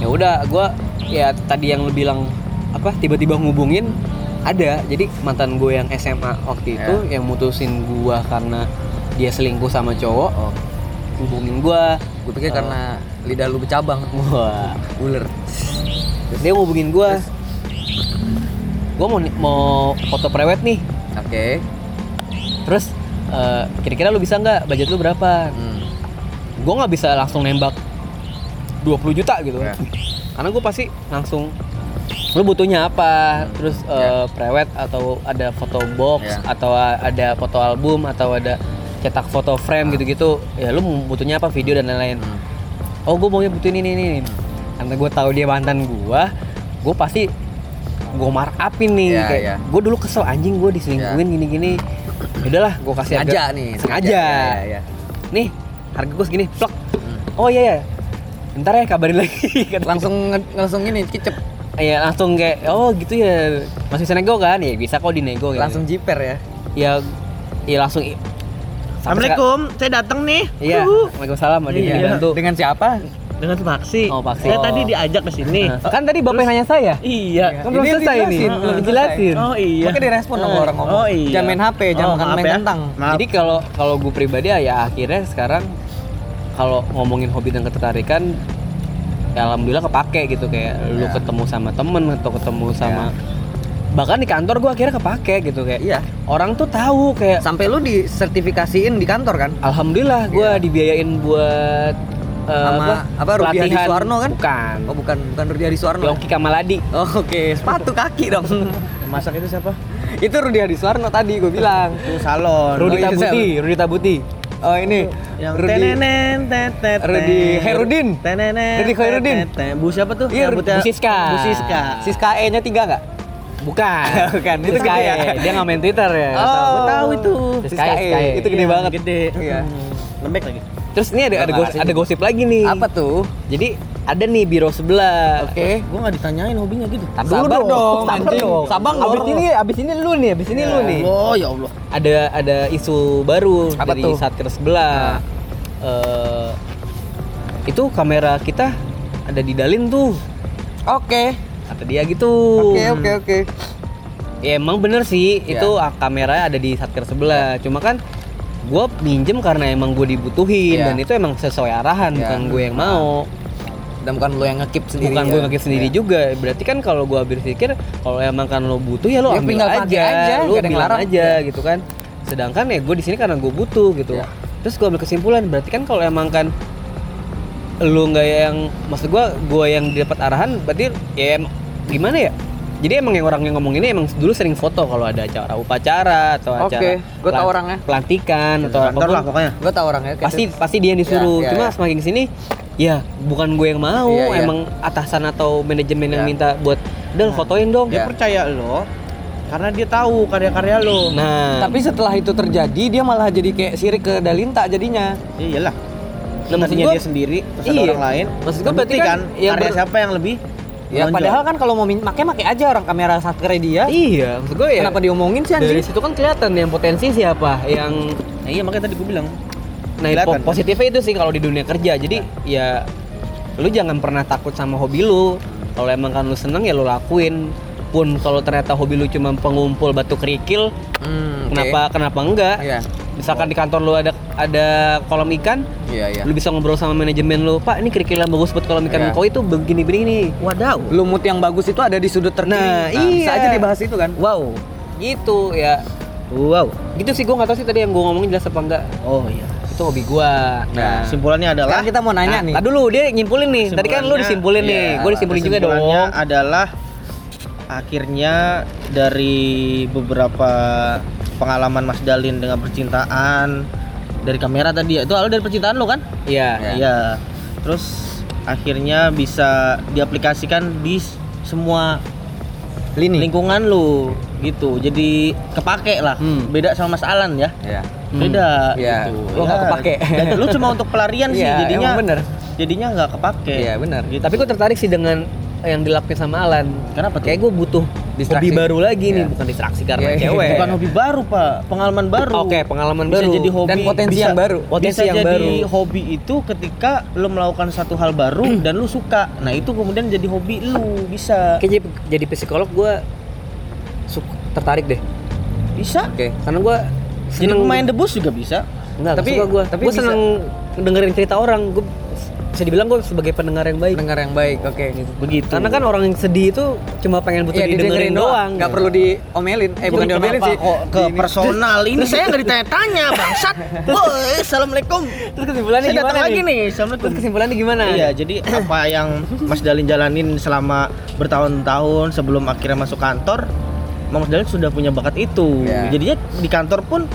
ya udah gue ya tadi yang lu bilang apa tiba-tiba ngubungin ada. Jadi mantan gue yang SMA waktu itu yang mutusin gue karena dia selingkuh sama cowok Oh, hubungin gue gue pikir karena lidah lu bercabang. wah. Ular. dia ngubungin gue gue mau mau foto prewed nih. Oke. terus eh, kira-kira lu bisa nggak? Budget lu berapa? Hmm. gue nggak bisa langsung nembak 20 juta gitu. Ya. karena gue pasti langsung lu butuhnya apa terus eh, Ya. prewed atau ada foto box Ya. atau ada foto album atau ada cetak foto frame gitu-gitu ya lu butuhnya apa video dan lain-lain Hmm. oh gue maunya butuh ini ini ini karena gue tahu dia mantan gue gue pasti gue mark upin nih Ya, kayak ya. gue dulu kesel anjing gue diselingkuhin gini-gini udahlah gue kasih Sengaja harga- nih. sengaja Ya, ya, ya. nih harga gue segini plak Hmm. oh iya ya ntar ya kabarin lagi Langsung langsung ini kicep. Ya langsung kayak oh gitu ya masih bisa nego kan ya bisa kok dinego kayak Langsung jiper ya. ya ya langsung sampai Assalamualaikum, saya datang nih. iya waalaikumsalam ada Iya. yang bantu Dengan siapa? Dengan taksi. Oh, taksi. Saya Oh. tadi diajak ke sini. Nah, kan tadi bapak nanya saya Iya. kan belum Ini selesai ini belum dijelasin Oh iya. Makanya direspon sama Eh, orang ngomong. Oh iya. Jangan main HP, jangan Oh, makan main ya. kentang. Maaf. Jadi kalau kalau gue pribadi ya akhirnya sekarang kalau ngomongin hobi dan ketertarikan ya alhamdulillah kepake gitu kayak lu Ya. ketemu sama temen atau ketemu sama bahkan di kantor gue akhirnya kepake gitu kayak Iya. orang tuh tahu kayak Sampai lu disertifikasiin di kantor kan? alhamdulillah gue dibiayain buat eh, Sama apa, Rudi Hadi. Suwarno kan? bukan Oh bukan, bukan Rudi Hadi Suwarno. Yongki Kamaladi Oh, Oke, sepatu kaki dong. Masak itu siapa? Itu Rudi Hadi Suwarno tadi gue bilang. Itu salon. Rudi Oh, iya, Tabuti Rudi Tabuti Oh ini yang Rudi tenenen tetet Rudi Herudin. tenenen Rudi tetet. bu siapa tuh Iya, Bu Siska Bu Siska Siska E nya tiga nggak? bukan Bukan, itu Siska? E. dia nggak main Twitter ya Oh. Tahu itu Siska E, Siska E. E. Itu gede Iya, banget. gede Iya. Hmm. lembek lagi terus ini ada ada, Nggak gos- asing. ada gosip lagi nih Apa tuh? jadi ada nih biro sebelah Oke. gua nggak ditanyain hobinya gitu Tar Sabar dulu dong, sabar anjing. dong. Sabang abis dong. ini abis ini lu nih abis ini lu nih oh ya Allah ada ada isu baru Apa dari tuh? satker sebelah Eh, itu kamera kita ada di dalin tuh Oke. kata dia gitu Oke, oke, oke. ya emang bener sih Ya. itu ah, kamera ada di satker sebelah cuma kan gue minjem karena emang gue dibutuhin Ya. dan itu emang sesuai arahan Ya. bukan gue yang mau Dan bukan lu yang ngekip sendiri. bukan ya? gue ngekip sendiri Iya. juga berarti kan kalau gue berpikir kalau emang kan lo butuh ya lo Ya, ambil aja, aja, lo bilang aja Ya. gitu kan sedangkan ya gue di sini karena gue butuh gitu Ya. terus gue ambil kesimpulan berarti kan kalau emang kan lu nggak yang maksud gue gue yang dapat arahan berarti ya gimana ya Jadi emang yang orang yang ngomong ini emang dulu sering foto kalau ada acara upacara atau acara gua tahu pelan- orangnya. pelantikan atau apa pun. lah pokoknya. Gue tau orangnya. kayak Pasti gitu. pasti dia yang disuruh. Iya, iya, Cuma iya. semakin ke sini ya bukan gue yang mau, Iya, iya. emang atasan atau manajemen yang Iya. minta buat Del fotoin dong. Dia Ya. percaya lo karena dia tahu karya-karya lo. Nah, Tapi setelah itu terjadi dia malah jadi kayak sirik ke Dalinta jadinya. Iya iyalah. Nah, maksud Tadinya gua- dia sendiri, terus ada Iya. orang lain. Maksud gua berarti kan yang karya ber- siapa yang lebih Ya menonjol. padahal kan kalau mau min- make make aja orang kamera satker dia. iya, maksud gue ya. Kenapa diomongin sih Dari anjing? situ kan kelihatan yang potensi siapa yang Nah, iya makanya tadi gue bilang. Nah, Kelihatan. po- positifnya itu sih kalau di dunia kerja. Jadi ya lu jangan pernah takut sama hobi lu. Kalau emang kan lu seneng ya lu lakuin. Pun kalau ternyata hobi lu cuma pengumpul batu kerikil, Hmm, oke. kenapa kenapa enggak? Iya. Misalkan di kantor lu ada ada kolam ikan, Iya, iya. lu bisa ngobrol sama manajemen lu, "Pak, ini kerikil yang bagus buat kolam ikan Iya. koi itu begini-begini." Wadaw. Lumut yang bagus itu ada di sudut terkiri. Nah, Bisa iya. aja dibahas itu kan. Wow. Gitu ya. Wow. Gitu sih gua nggak tahu sih tadi yang gua ngomongin jelas apa enggak. Oh iya. Itu hobi gua. Nah, Simpulannya adalah Sekarang kita mau nanya Nah, nih. tadi dulu dia nyimpulin nih. Tadi kan lu disimpulin nih. iya, Gue disimpulin juga dong. adalah akhirnya dari beberapa pengalaman Mas Dalin dengan percintaan dari kamera tadi ya itu awal dari percintaan lo kan? Iya. Ya. Iya. Terus akhirnya bisa diaplikasikan di semua Lini. lingkungan lu gitu. Jadi kepake lah. Hmm. Beda sama Mas Alan ya. Iya. Hmm. Beda Iya, gitu. gua nggak kepake. Dan lu cuma untuk pelarian sih Iya, jadinya. emang bener. Jadinya nggak kepake. Iya, benar. Gitu. Tapi gue tertarik sih dengan yang dilakuin sama Alan. Kenapa tuh? Kayak gue butuh Distraksi. hobi baru lagi nih, Iya. bukan distraksi karena Iya, iya. cewek. bukan hobi baru pak pengalaman baru Oke, pengalaman bisa baru. jadi hobi Dan potensi bisa- yang baru. Potensi bisa yang jadi baru. hobi itu ketika lo melakukan satu hal baru dan lu suka nah itu kemudian jadi hobi lu bisa Kayak jadi, jadi psikolog gue tertarik deh. bisa Oke. Karena gue jadi pemain debus juga bisa Enggak, Tapi- gue. tapi Gue bisa- seneng dengerin cerita orang. Gue bisa dibilang gue sebagai pendengar yang baik. Pendengar yang baik. Oke. begitu Karena kan orang yang sedih itu cuma pengen butuh Iya, didengerin, doang. Nggak perlu diomelin. Eh, bukan Ini diomelin sih. kok ke Di- personal ini saya nggak ditanya-tanya bangsat Woi assalamualaikum Terus kesimpulannya saya datang gimana lagi nih? assalamualaikum Terus kesimpulannya gimana? Iya, jadi apa yang Mas Dalin jalanin selama bertahun-tahun sebelum akhirnya masuk kantor, Mas Dalin sudah punya bakat itu. Iya. Jadinya di kantor pun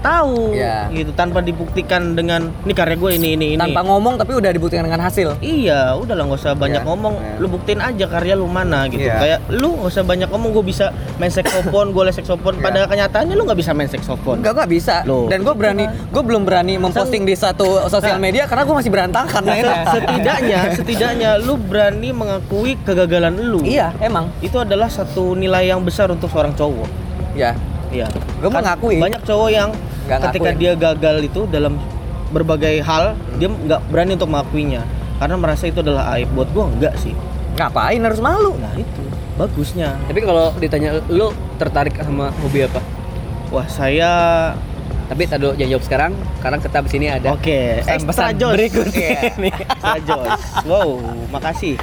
tahu Iya. gitu tanpa dibuktikan dengan ini karya gue ini ini ini. Tanpa ngomong tapi udah dibuktikan dengan hasil. Iya, udah lah nggak usah banyak Iya. ngomong. Iya. Lu buktiin aja karya lu mana gitu. Iya. Kayak lu nggak usah banyak ngomong, gue bisa main saksofon, gue les saksofon. Iya. Pada kenyataannya lu nggak bisa main saksofon. Enggak, enggak bisa. Loh. Dan gue berani, gue belum berani memposting di satu sosial media karena gue masih berantakan. Nah, setidaknya, setidaknya lu berani mengakui kegagalan lu. Iya, emang. itu adalah satu nilai yang besar untuk seorang cowok. Ya. Iya. Gue mengakui. Banyak cowok yang Nggak ketika ngakuin. dia gagal itu dalam berbagai hal, dia nggak berani untuk mengakuinya karena merasa itu adalah aib. Buat gua enggak sih. Ngapain harus malu? Nah, itu bagusnya. Tapi kalau ditanya lu tertarik sama hobi apa? Wah, saya Tapi tadi jangan jawab sekarang, karena kita di sini ada Oke, extra pesan-pesan Jos. berikut Iya. ini. Extra Jos. Wow, makasih.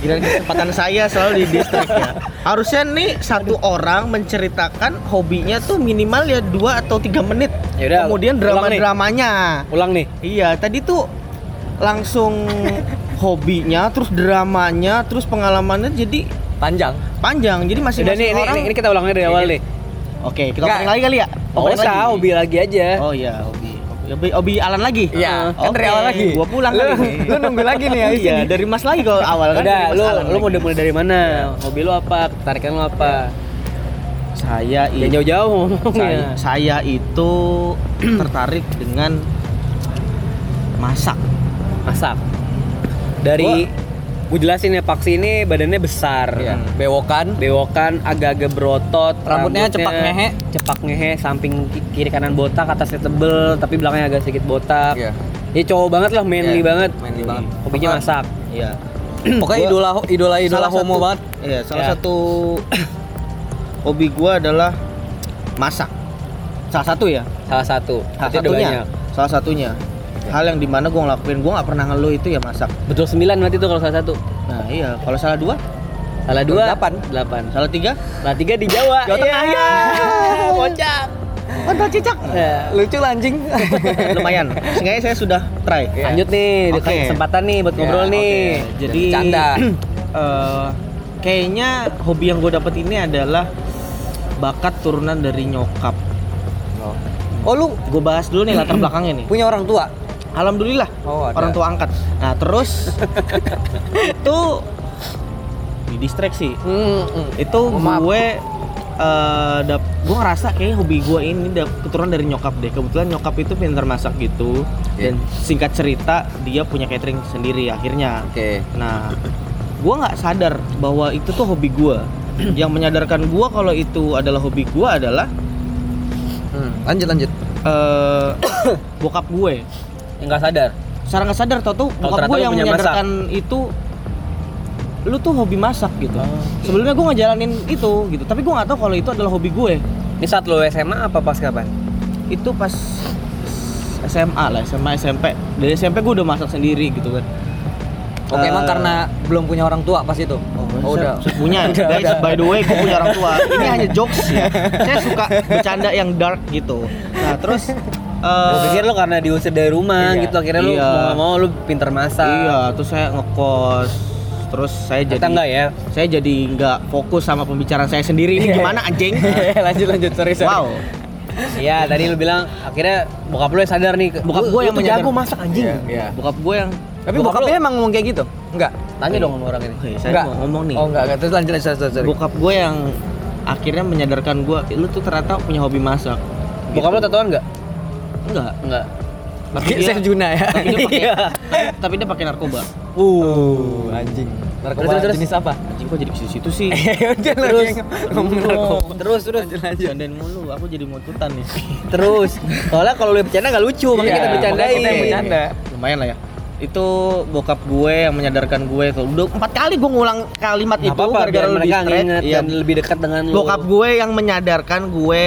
Gila kesempatan saya selalu di distract ya. Harusnya nih satu orang menceritakan hobinya tuh minimal ya dua atau tiga menit. Yaudah, Kemudian drama-dramanya. Ulang nih. Iya, tadi tuh langsung hobinya, terus dramanya, terus pengalamannya jadi Panjang. panjang. Jadi masih Udah nih, ini, orang. ini, ini kita ulangnya dari awal nih. Oke, kita Nggak. opening lagi kali ya? Oh, Opening usah, hobi lagi aja. Oh iya, hobi. Hobi, hobi Alan lagi? Iya, kan dari Oke, awal lagi. Gua pulang Lu- kali lu nunggu lagi nih, habis Iya, dari Mas lagi kalau awal kan. Udah, lu lu lagi. mau mulai dari mana? Hobi lu apa? Ketarikan lu apa? Saya itu jauh-jauh saya, ngomongnya. saya itu tertarik dengan masak. Masak. Dari gue jelasin ya, Paksi ini badannya besar. Iya. Bewokan. Bewokan, agak-agak berotot, Rambutnya cepak ngehe. cepak ngehe, samping ki- kiri kanan botak, atasnya tebel, tapi belakangnya agak sedikit botak. Iya. Ya cowok banget lah, manly Iya, banget. manly banget. Hobinya masak. Iya. Pokoknya Gua- idola idola idola homo satu- banget. Iya, salah Ya. satu hobi gua adalah masak. Salah satu ya. Salah satu. Salah Berarti satunya. Salah satunya. Hal yang di mana gua ngelakuin, gua nggak pernah ngeluh itu ya masak. Betul sembilan berarti itu kalau salah satu. Nah iya, kalau salah dua, Salah dua. Delapan. Delapan. salah tiga, Salah tiga di Jawa. Jawa Tengah, Iya. ya. Bocah. kontol cicak. Ya. Lucu anjing. Lumayan. Seenggaknya saya sudah try. Lanjut nih, dikasih kesempatan nih buat Ya, ngobrol oke. nih. Jadi Canda. eh, kayaknya hobi yang gue dapet ini adalah bakat turunan dari nyokap. Oh. Oh lu Gue bahas dulu nih latar belakangnya nih. punya orang tua? Alhamdulillah Oh, ada. orang tua angkat. Nah terus itu di distraksi. Hmm. Itu Oh, gue eh dap gue ngerasa kayak hobi gue ini dap keturunan dari nyokap deh. Kebetulan nyokap itu pintar masak gitu. Oke. Dan singkat cerita dia punya catering sendiri akhirnya. Oke. Nah, gua nggak sadar bahwa itu tuh hobi gua. Yang menyadarkan gua kalau itu adalah hobi gua adalah Hmm, lanjut lanjut. eh bokap gue. Yang nggak sadar. Secara nggak sadar tau tuh Kalau bokap gue yang menyadarkan itu lu tuh hobi masak gitu. Sebelumnya gua ngejalanin itu gitu, tapi gua nggak tahu kalau itu adalah hobi gue. Ini saat lo SMA apa pas kapan? Itu pas SMA lah, SMA SMP. Dari SMP gua udah masak sendiri gitu kan. Oke, emang Eh, karena belum punya orang tua pas itu. Oh, udah. Saya punya Udah, guys udah. by the way gue punya orang tua ini hanya jokes ya saya suka bercanda yang dark gitu nah terus eh, Gue pikir lo karena diusir dari rumah Iya. gitu akhirnya lo Iya. mau nggak mau lo pinter masak. iya terus saya ngekos terus saya jadi Atau enggak ya? saya jadi nggak fokus sama pembicaraan saya sendiri ini gimana anjing lanjut lanjut sorry sorry. wow Iya, tadi lo bilang akhirnya bokap lo yang sadar nih. Bokap lu- lu yang tuh menyadar- jago masak anjing. Iya, iya. bokap gue yang Tapi Bokap bokapnya lu- emang ngomong kayak gitu? Enggak. Tanya dong sama orang ini. Hei, saya Enggak. mau ngomong nih Oh, enggak, enggak. Terus lanjut lanjut sorry, bokap gue yang akhirnya menyadarkan gue lu tuh ternyata punya hobi masak Bokap lo tatoan nggak? Enggak Enggak. tapi dia, Chef Juna ya. tapi dia pakai Iya. tapi, dia pakai narkoba Uh, anjing. Narkoba Terus, terus, jenis apa? anjing kok jadi ke situ sih Udah Terus. ngomong narkoba. Terus terus. Jandain mulu, aku jadi mututan nih. Terus. Soalnya kalau lo bercanda nggak lucu, makanya Iya, kita bercandain. kita bercanda. Lumayan lah ya. Itu bokap gue yang menyadarkan gue tuh. Udah empat kali gue ngulang kalimat Nggak itu apa-apa, biar gara-gara lu mereka nginget Iya. dan lebih dekat dengan. Bokap gue yang menyadarkan gue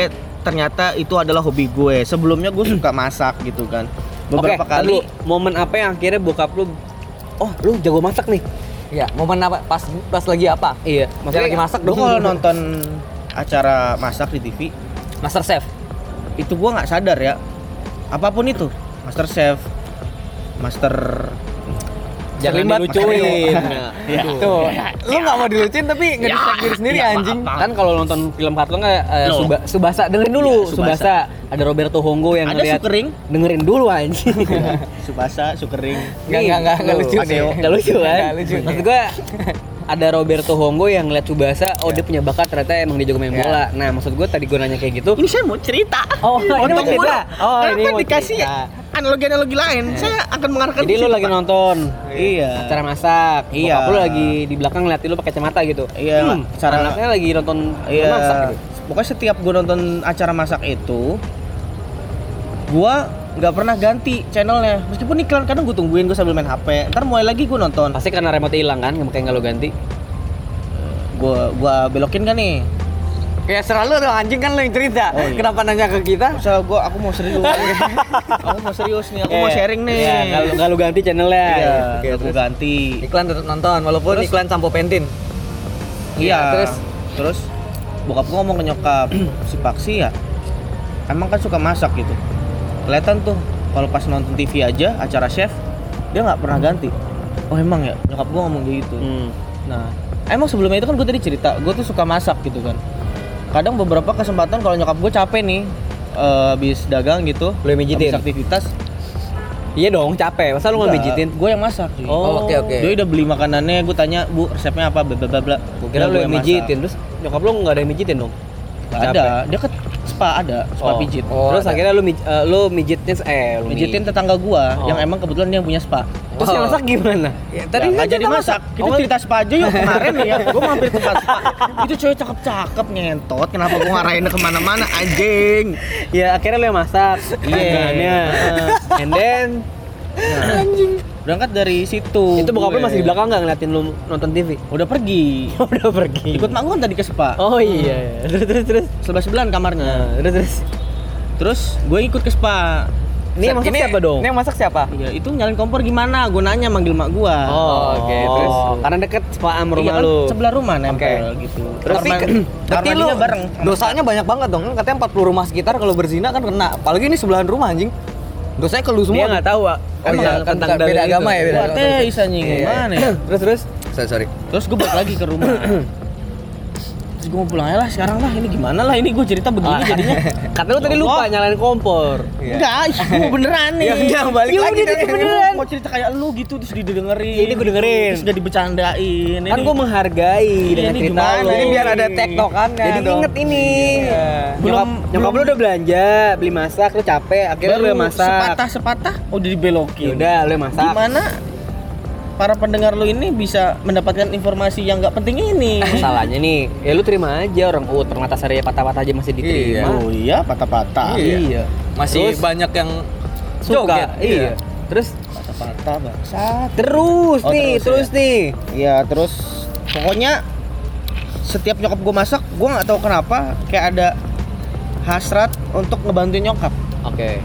ternyata itu adalah hobi gue. Sebelumnya gue suka masak gitu kan. Beberapa Oke, kali lu, momen apa yang akhirnya bokap lu Oh, lu jago masak nih. Iya, momen apa? Pas pas lagi apa? Iya, Maksudnya lagi masak dong. kalau nonton acara masak di TV Master Chef. itu gue nggak sadar ya apa pun itu master chef master Jangan Terlibat dilucuin. Ya. Tuh, lu nggak mau dilucuin tapi nggak Ya, distract diri sendiri ya, anjing. maaf, maaf. Kan kalau nonton film kartun eh, Loh. Suba, Subasa dengerin dulu, Iya, Subasa. Subasa. Ada Roberto Hongo yang ada ngeliat sukering dengerin dulu anjing. subasa sukering Nggak, nggak, nggak, nggak lucu sih. Nggak lucu kan? Nggak lucu. Maksud gua ada Roberto Hongo yang ngeliat Subasa, oh dia punya bakat ternyata emang dia jago main Ya. bola. Nah, maksud gua tadi gua nanya kayak gitu, ini saya mau cerita Oh, ini mau cerita. Oh, kenapa ini mau dikasih cerita. Analogi-analogi lain saya akan mengarahkan jadi lu lagi Pak. nonton Iya. acara masak, Iya. bokap lu lagi di belakang ngeliatin lu pakai kacamata gitu. Iya, Hmm, cara- anaknya lagi nonton Iya. masak gitu. Pokoknya setiap gue nonton acara masak itu, gua nggak pernah ganti channelnya. Meskipun iklan kadang gue tungguin gue sambil main HP. Ntar mulai lagi gue nonton. Pasti karena remote hilang kan, makanya nggak lu ganti. Gua gua belokin kan nih. Ya selalu dong anjing kan lu yang cerita. Oh, iya. Kenapa nanya ke kita? Masa gua aku mau serius. aku mau serius nih. Aku mau Iya. sharing nih. Iya, nggak lu ganti channelnya. Iya, aku terus? ganti. Iklan tetap nonton walaupun Terus? iklan sampo pentin. Iya. terus? terus bokap gua ngomong ke nyokap, si Paksi ya emang kan suka masak gitu. Kelihatan tuh kalau pas nonton TV aja acara chef dia nggak pernah ganti. Oh emang ya nyokap gua ngomong gitu. Hmm. Nah, emang sebelumnya itu kan gue tadi cerita, gue tuh suka masak gitu kan. Kadang beberapa kesempatan kalau nyokap gue capek nih, eh, habis dagang gitu, Lu yang mijitin? habis aktivitas, Iya dong, capek. Masa lu nggak mijitin? gue yang masak. cuy. Oh, oke, oke. Dia udah beli makanannya, gue tanya bu resepnya apa, bla bla bla. Gua kira lu yang mijitin. Terus nyokap lu nggak ada yang mijitin dong? Ada, dia spa ada, spa Oh. pijit. Oh, Terus ada. akhirnya lu mij- eh, lu mijitnya eh lu Mijitin mij- tetangga gua Oh. yang emang kebetulan dia yang punya spa. Terus yang Oh. masak gimana? Ya, Tadi kan nggak jadi kita masak. Kita Oh, cerita spa aja yuk kemarin ya. Gue mampir ke tempat spa. Itu cewek cakep-cakep ngentot. Kenapa gue ngarahinnya ke mana-mana anjing? Ya akhirnya lu yang masak. Iya. Dagangannya. And then Nah, berangkat dari situ. itu bokap lu masih di belakang nggak ngeliatin lu nonton TV? Udah pergi. Udah pergi. Ikut mak kan tadi ke spa. Oh iya. Terus terus terus. Sebelah sebelahan kamarnya. Nah, terus terus. Terus gue ikut ke spa. Ini yang masak siapa dong? Ini yang masak siapa? Iya, itu nyalin kompor gimana? Gue nanya manggil mak gua. Oh, oke, terus? Karena deket sepaan rumah Iya kan lu. sebelah rumah nempel gitu. Terus tapi, tapi lu bareng. dosanya banyak banget dong. Kan katanya 40 rumah sekitar kalau berzina kan kena. Apalagi ini sebelahan rumah anjing. Dosanya ke lu semua. Dia nggak tahu, Oh iya, kan tentang beda dalil agama ya, beda teh anjing. Gimana ya? Terus terus. Sorry sorry terus gue balik lagi ke rumah terus gue mau pulang aja lah sekarang lah ini gimana lah ini gue cerita begini jadinya Kata lu tadi lupa nyalain kompor. Iya. enggak ih, gue beneran nih Ya udah, balik Ya lagi udah, beneran mau cerita kayak lu gitu terus didengerin Ini gua dengerin. terus udah dibecandain Kan gue menghargai Ini- dengan cerita lu. ini? biar ada tektokannya Jadi dong. inget ini. Iya. Nyokap, Belum- nyokap belum- lu udah belanja, beli masak, lu capek, akhirnya lu masak. sepatah sepatah udah dibelokin Yaudah, lu masak. gimana para pendengar lu ini bisa mendapatkan informasi yang nggak penting ini Masalahnya nih, ya lu terima aja orang oh ternyata saya patah-patah aja masih diterima. oh iya patah-patah Iya. masih Terus banyak yang suka. joget Iya. Terus patah-patah bangsat terus Oh, nih, terus terus, nih. Iya terus pokoknya setiap nyokap gue masak gue nggak tahu kenapa kayak ada hasrat untuk ngebantuin nyokap Oke.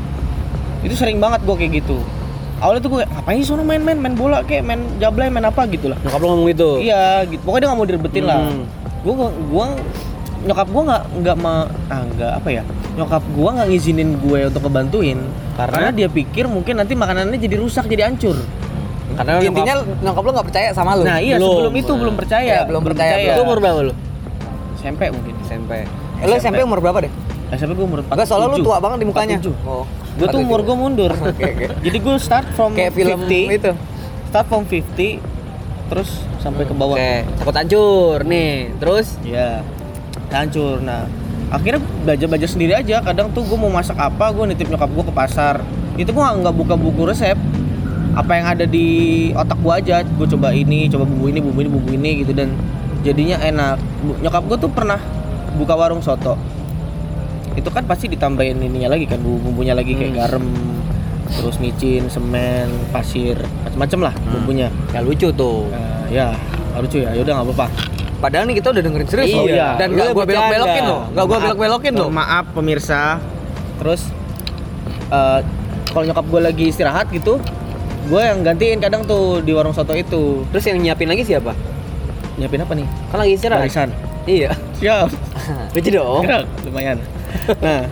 itu sering banget gue kayak gitu awalnya tuh gue ngapain sih sono main-main main bola kayak main jablay main apa gitu lah Nyokap lu ngomong gitu. iya gitu pokoknya dia nggak mau direbetin lah Hmm. gue gua nyokap gue nggak nggak ma ah nggak apa ya nyokap gue nggak ngizinin gue untuk ngebantuin Karena? karena dia pikir mungkin nanti makanannya jadi rusak jadi hancur Karena intinya nyokap- nyokap lu nggak percaya sama lu nah iya Belum. sebelum itu belum percaya Iya, belum percaya. Lu umur berapa lu? SMP mungkin SMP. Eh, lu SMP umur berapa deh SMP gue umur Enggak soalnya lu 47. tua banget di mukanya 47. oh Gue tuh umur gue mundur. Oke, oke. Jadi gue start from kayak film 50, itu Start from 50 terus sampai ke bawah. Oke, takut hancur nih. Terus Iya. Hancur. Nah, akhirnya belajar-belajar sendiri aja. Kadang tuh gue mau masak apa, gue nitip nyokap gue ke pasar. Itu gue nggak buka buku resep. Apa yang ada di otak gue aja. Gue coba ini, coba bumbu ini, bumbu ini, bumbu ini gitu dan jadinya enak. Nyokap gue tuh pernah buka warung soto. Itu kan pasti ditambahin ininya lagi kan, bumbu-bumbunya lagi kayak Hmm. garam, terus micin, semen, pasir, macam-macam lah Hmm. bumbunya. ya lucu tuh. Nah, ya, lucu ya. Yaudah nggak apa-apa. padahal nih kita udah dengerin serius Iya. loh dan nggak bercanda. belok-belokin loh nggak Maaf, belok-belokin loh Maaf pemirsa. Terus eh, kalau nyokap gue lagi istirahat gitu, gue yang gantiin kadang tuh di warung soto itu. Terus yang nyiapin lagi siapa? Nyiapin apa nih? Kan lagi istirahat. Barisan. Iya. Siap. Lucu dong. Gerak, lumayan. Nah,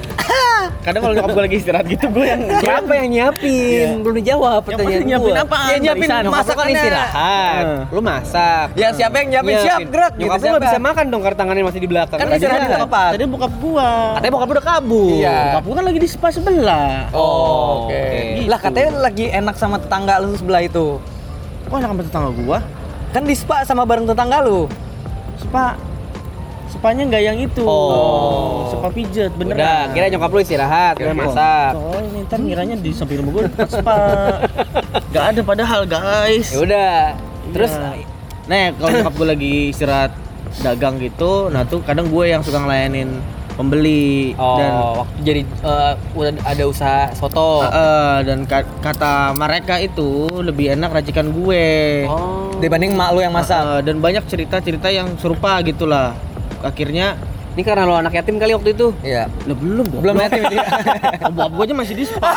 kadang kalau nyokap gue lagi istirahat gitu, gue yang Siapa yang nyiapin? Iya. Belum dijawab pertanyaan pasti nyiapin gua. apaan? Ya nyiapin lu kan Masakannya. istirahat. Nah. Lu masak. ya siapa yang nyiapin siap gerak gitu Nyokap lu siapa nggak bisa makan dong karena tangannya masih di belakang. Kan istirahat di tempat. Tadi bokap gua. Katanya bokap lu udah kabur. Iya. Bokap gua kan lagi di spa sebelah. Oh, oke. Gitu. Lah katanya lagi enak sama tetangga lu sebelah itu. Kok enak sama tetangga gua? Kan di spa sama bareng tetangga lu. Spa Spanya nggak yang itu. Oh. Spa pijet beneran. Udah, kira nyokap lu istirahat, Oke. masak. Oh, ini ntar ngiranya di samping rumah gue tempat spa. Gak ada padahal guys. Ya udah. Terus Iya. Nih kalau nyokap gue lagi istirahat dagang gitu, nah tuh kadang gue yang suka ngelayanin pembeli oh, dan waktu jadi eh, udah ada usaha soto. Eh, eh, dan ka- kata mereka itu lebih enak racikan gue. Oh. Dibanding mak lu yang masak. Eh, dan banyak cerita-cerita yang serupa gitulah. Akhirnya Ini karena lo anak yatim kali waktu itu. Iya. lah belum dong. Belum yatim itu. Bokap gue aja masih di spa.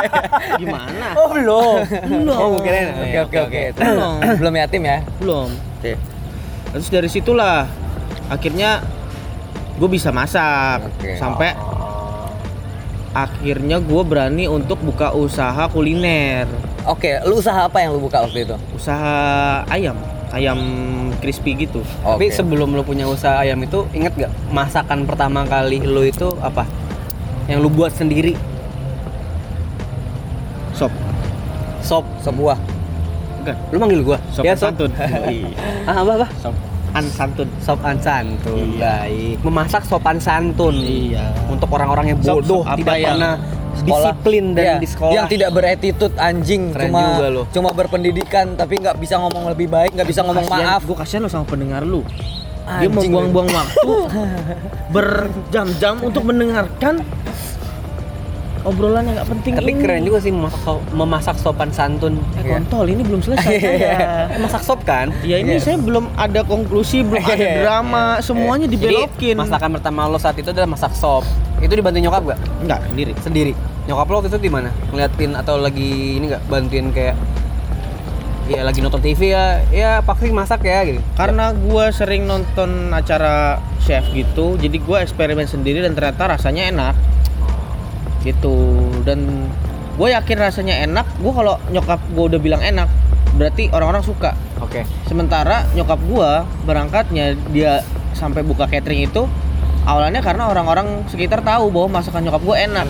Gimana? Oh, belum. Belum. Oh, gue kirain. Oke oke oke. Belum. Belum yatim ya. belum Oke. terus dari situlah akhirnya gue bisa masak Oke. sampai akhirnya gue berani untuk buka usaha kuliner Oke, lu usaha apa yang lu buka waktu itu? usaha ayam ayam crispy gitu Tapi Oke. sebelum lo punya usaha ayam itu, inget gak masakan pertama kali lo itu apa? Yang lu buat sendiri, sop sop. sebuah bukan Lu manggil gua? sop ya, santun Iya. Ah, apa apa? sop an santun Sop an santun. Iya. Baik. Memasak sopan santun. iya Untuk orang-orang yang Sop- bodoh, sop apa tidak yang pernah Sekolah. disiplin dan Iya, di sekolah. yang tidak beretitude anjing Keren cuma juga lu. cuma berpendidikan tapi nggak bisa ngomong lebih baik nggak bisa ngomong maaf gue kasihan lo sama pendengar lu dia membuang-buang waktu berjam-jam untuk mendengarkan obrolan yang nggak penting Tapi ini. keren juga sih memasak, memasak sopan santun. Eh Iya. kontol ini belum selesai saya. Eh, Masak sop kan? Ya ini Iya. saya belum ada konklusi, belum ada Iya. drama, semuanya dibelokin. Jadi masakan pertama lo saat itu adalah masak sop. Itu dibantu nyokap gak? Enggak, sendiri. Sendiri. Nyokap lo waktu itu di mana? Ngeliatin atau lagi ini nggak bantuin kayak ya lagi nonton TV ya, ya pasti masak ya gitu. Karena gua sering nonton acara chef gitu, jadi gua eksperimen sendiri dan ternyata rasanya enak. Gitu. Dan gue yakin rasanya enak. Gue kalau nyokap gue udah bilang enak, berarti orang-orang suka Oke. sementara nyokap gua berangkatnya dia sampai buka catering itu awalnya karena orang-orang sekitar tahu bahwa masakan nyokap gua enak.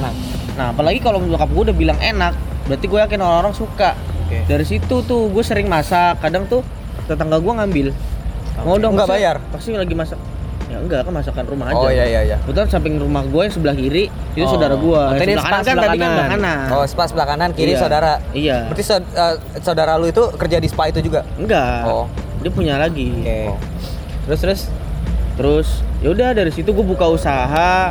Nah, apalagi kalau nyokap gua udah bilang enak, berarti gue yakin orang-orang suka. Oke. Dari situ tuh gue sering masak, kadang tuh tetangga gua ngambil. Mau dong Nggak bayar? Pasti lagi masak. Ya enggak kan masakan rumah aja. Oh iya iya iya. Kebetulan samping rumah gue yang sebelah kiri itu Oh. saudara gua. Oh, tadi sebelah kanan kan sebelah tadi kan kanan. sebelah kanan. Oh, spa sebelah kanan, kiri Iya. saudara. Iya. Berarti saud- eh, saudara lu itu kerja di spa itu juga? Enggak. Oh. Dia punya lagi. Oke. Oh. Terus terus Terus ya udah dari situ gue buka usaha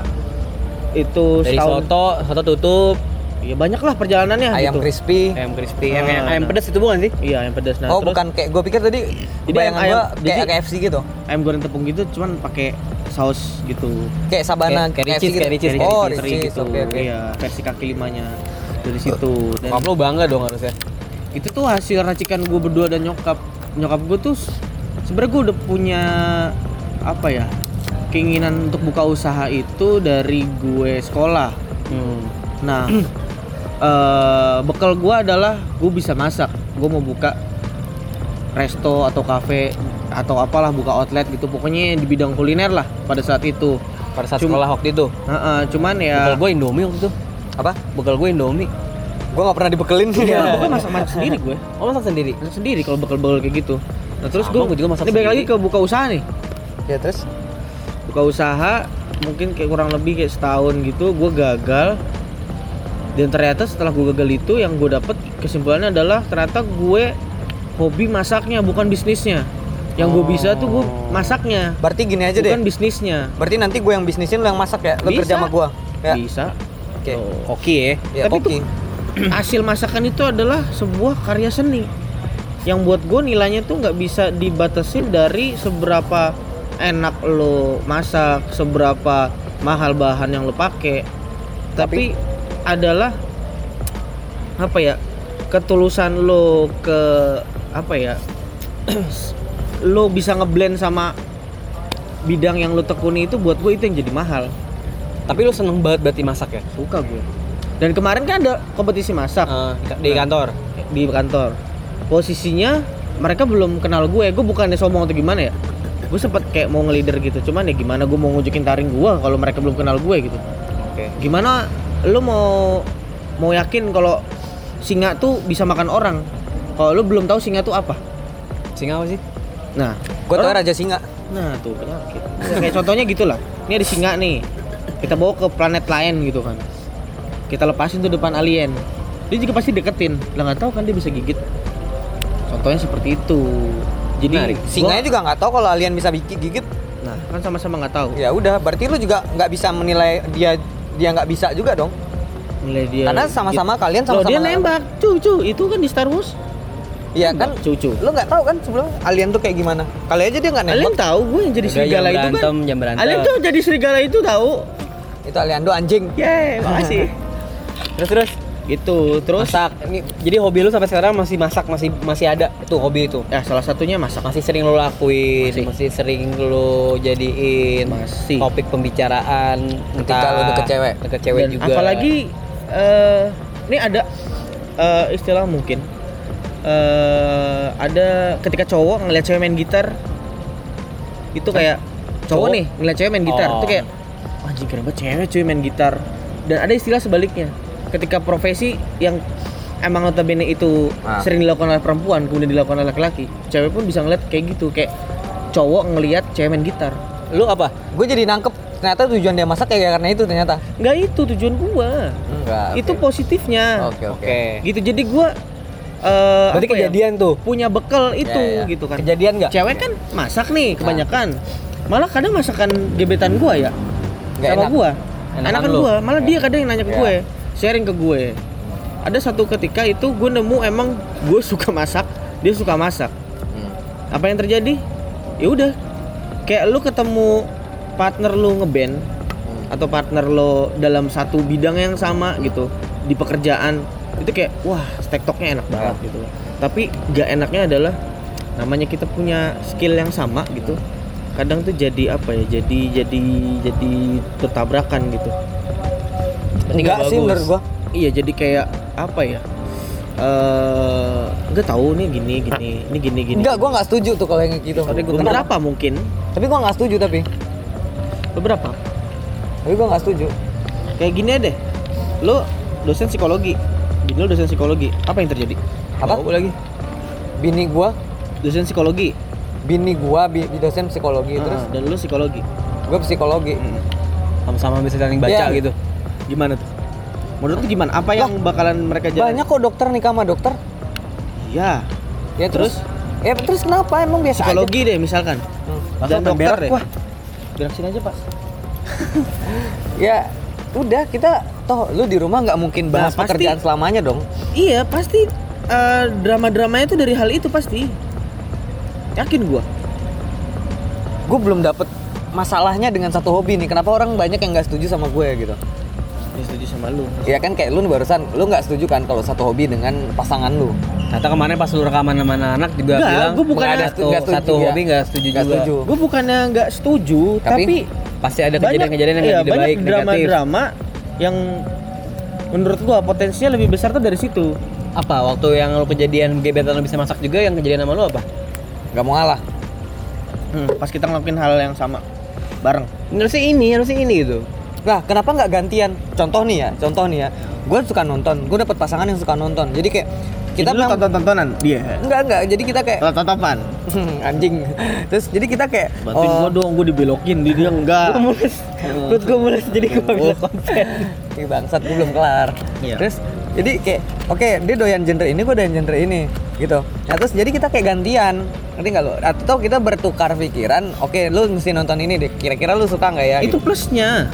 itu dari setahun. soto, soto tutup, Ya banyak lah perjalanannya Ayam gitu. crispy. ayam crispy, ayam, Ah, ayam nah. pedas itu bukan sih? Iya, ayam pedas. Nah, oh, terus bukan kayak gue pikir tadi Jadi bayangan ayam- gua kayak jadi- KFC gitu. ayam goreng tepung gitu cuman pakai saus gitu. Kayak sabana Kayak- kayak KFC Ricis, gitu. kayak Ricis, Oh, Kayak Ricis, gitu. oke. Iya, versi kaki limanya dari situ. Dan Nyokap lu bangga dong harusnya. itu tuh hasil racikan gue berdua dan nyokap. Nyokap gue tuh sebenarnya gue udah punya apa ya? keinginan untuk buka usaha itu dari gue sekolah. Hmm. Nah, eh, bekal gua adalah gue bisa masak. Gue mau buka resto atau cafe atau apalah buka outlet gitu. Pokoknya di bidang kuliner lah pada saat itu. Pada saat Cuma- sekolah waktu itu. Heeh, cuman Bekal ya gue Indomie waktu itu. Apa? Bekal gue Indomie. Gue nggak pernah dibekelin. Iya, gue masak masak sendiri gue. Oh masak sendiri. Masak sendiri kalau bekal-bekal kayak gitu. Nah, terus gue juga masak Ini balik lagi ke buka usaha nih. ya terus? Buka usaha mungkin kayak kurang lebih kayak setahun gitu gue gagal. Dan ternyata setelah gue gagal itu yang gue dapet kesimpulannya adalah ternyata gue hobi masaknya bukan bisnisnya. Yang gue bisa tuh gue masaknya, Berarti gini aja bukan deh. bisnisnya. Berarti nanti gue yang bisnisin lo yang masak ya? Lo Bisa. kerja sama gue. Ya. Bisa. Oke. Tuh. Koki ya. Ya, Tapi koki. Hasil masakan itu adalah sebuah karya seni. Yang buat gue nilainya tuh nggak bisa dibatasin dari seberapa enak lo masak, seberapa mahal bahan yang lo pakai. Tapi adalah apa ya? Ketulusan lo ke apa ya? lo bisa ngeblend sama bidang yang lo tekuni itu buat gue itu yang jadi mahal. Tapi lu seneng banget berarti masak ya? Suka gue. Dan kemarin kan ada kompetisi masak Eh, di kantor. di kantor. Posisinya mereka belum kenal gue. Gue bukannya sombong atau gimana ya. Gue sempet kayak mau ngelider gitu. Cuman ya gimana gue mau nunjukin taring gue kalau mereka belum kenal gue gitu. Oke. Gimana lu mau mau yakin kalau singa tuh bisa makan orang? Kalau lu belum tahu singa tuh apa? Singa apa sih? Nah, Gue tau Raja Singa. Nah tuh penyakit. Nah, kayak contohnya gitulah. Ini ada singa nih. Kita bawa ke planet lain gitu kan. Kita lepasin tuh depan alien. Dia juga pasti deketin. Lah nggak tahu kan dia bisa gigit. Contohnya seperti itu. Jadi gua- Singanya juga nggak tahu kalau alien bisa gigit. Nah kan sama-sama nggak tahu. Ya udah, berarti lu juga nggak bisa menilai dia dia nggak bisa juga dong. Nilai dia. Karena sama-sama kalian sama-sama. dia nembak. Cucu itu kan di Star Wars. Iya kan? Cucu. Lu nggak tahu kan sebelum alien tuh kayak gimana? Kali aja dia nggak Alien nembak. tahu gue yang jadi Udah, serigala itu berantem, kan. jam berantem. Alien tuh jadi serigala itu tahu. Itu Aliando anjing. Yeay, makasih. Terus terus gitu. Terus masak. Ini, jadi hobi lu sampai sekarang masih masak, masih masih ada tuh hobi itu. ya salah satunya masak. Masih sering lu lakuin, Masih. masih, sering lu jadiin Masih. topik pembicaraan Ketika entah lu deket cewek. deket cewek Dan juga. apalagi eh ini ada eh, istilah mungkin eh ada ketika cowok ngeliat cewek main gitar itu kayak cowok, Cowok? nih ngeliat cewek main gitar Oh. itu kayak anjing keren banget cewek cewek main gitar dan ada istilah sebaliknya ketika profesi yang emang notabene itu Ah. sering dilakukan oleh perempuan kemudian dilakukan oleh laki-laki cewek pun bisa ngeliat kayak gitu kayak cowok ngeliat cewek main gitar lu apa? Gue jadi nangkep ternyata tujuan dia masak kayak karena itu ternyata. nggak itu tujuan gua Enggak. itu positifnya Oke oke. Oke. gitu jadi gua eh Berarti ya, kejadian tuh. punya bekal itu Ya, ya. gitu kan Kejadian nggak? cewek kan masak nih kebanyakan malah kadang masakan gebetan gua ya Nggak sama enak. gua Enakan gua malah dia kadang yang nanya ke Ya. gue sharing ke gue. Ada satu ketika itu gue nemu emang gue suka masak dia suka masak. Hmm. apa yang terjadi? Ya udah kayak lu ketemu partner lu ngeband atau partner lo dalam satu bidang yang sama gitu di pekerjaan itu kayak wah tektoknya enak banget gitu. Tapi gak enaknya adalah namanya kita punya skill yang sama gitu kadang tuh jadi apa ya jadi jadi jadi bertabrakan gitu Enggak sih menurut gua. iya jadi kayak apa ya eh Enggak tahu nih gini gini, ini gini gini. Enggak, gua nggak setuju tuh kalau yang gitu. Tapi Kenapa? beberapa mungkin, Tapi gua nggak setuju tapi. beberapa. Tapi gua nggak setuju. Kayak gini aja deh. Lo dosen psikologi. Bini lo dosen psikologi. Apa yang terjadi? Apa? Tahu lagi. Bini gua, Dosen psikologi. bini gua bi dosen psikologi Ah, terus dan lo psikologi. gua psikologi. Sama-sama bisa saling baca Iya. gitu. Gimana tuh? Menurut lu gimana? Apa yang bakalan mereka jalan? Banyak kok dokter nikah sama dokter. Iya. Ya terus, ya terus kenapa emang biasa Psikologi deh misalkan. aja? Hmm. Dan dokter. berak deh. Wah. Berak sini aja, Pak. Ya udah kita toh lu di rumah nggak mungkin Nah, bahas pasti. pekerjaan selamanya dong. Iya, pasti eh, drama-dramanya itu dari hal itu pasti. Yakin gua. Gue belum dapet masalahnya dengan satu hobi nih. Kenapa orang banyak yang nggak setuju sama gue gitu? Setuju sama lu. Ya kan kayak lu nih barusan, lu nggak setuju kan kalau satu hobi dengan pasangan lu? Kata kemarin pas lu rekaman sama anak juga Enggak, bilang gua bukannya nggak ada satu, setuju satu hobi nggak setuju Nggak juga. setuju. Gue bukannya nggak setuju, Tapi- tapi, Pasti ada kejadian-kejadian yang iya, jadi banyak baik, negatif. drama-drama yang menurut gua potensinya lebih besar tuh dari situ. Apa waktu yang lu kejadian gebetan lu bisa masak juga yang kejadian sama lu apa? Nggak mau ngalah. Hmm, pas kita ngelakuin hal yang sama bareng. Harusnya ini, harusnya ini gitu. Nah, kenapa nggak gantian? Contoh nih ya, contoh nih ya. Gue suka nonton, gue dapet pasangan yang suka nonton. Jadi kayak kita Jadi lu memang tonton-tontonan dia. enggak enggak. Jadi kita kayak Tonton-tontonan. anjing. Terus jadi kita kayak Bantuin oh, gua dong, gua dibelokin, dia dia enggak. Perut gue mulus jadi gue Oh. bisa konten. Ih bangsat gue belum kelar. Iya. Terus jadi kayak oke dia doyan genre ini gue doyan genre ini gitu. Nah terus jadi kita kayak gantian ngerti nggak lo? Atau kita bertukar pikiran. Oke lu mesti nonton ini deh. Kira-kira lu suka nggak ya? Itu gitu. plusnya.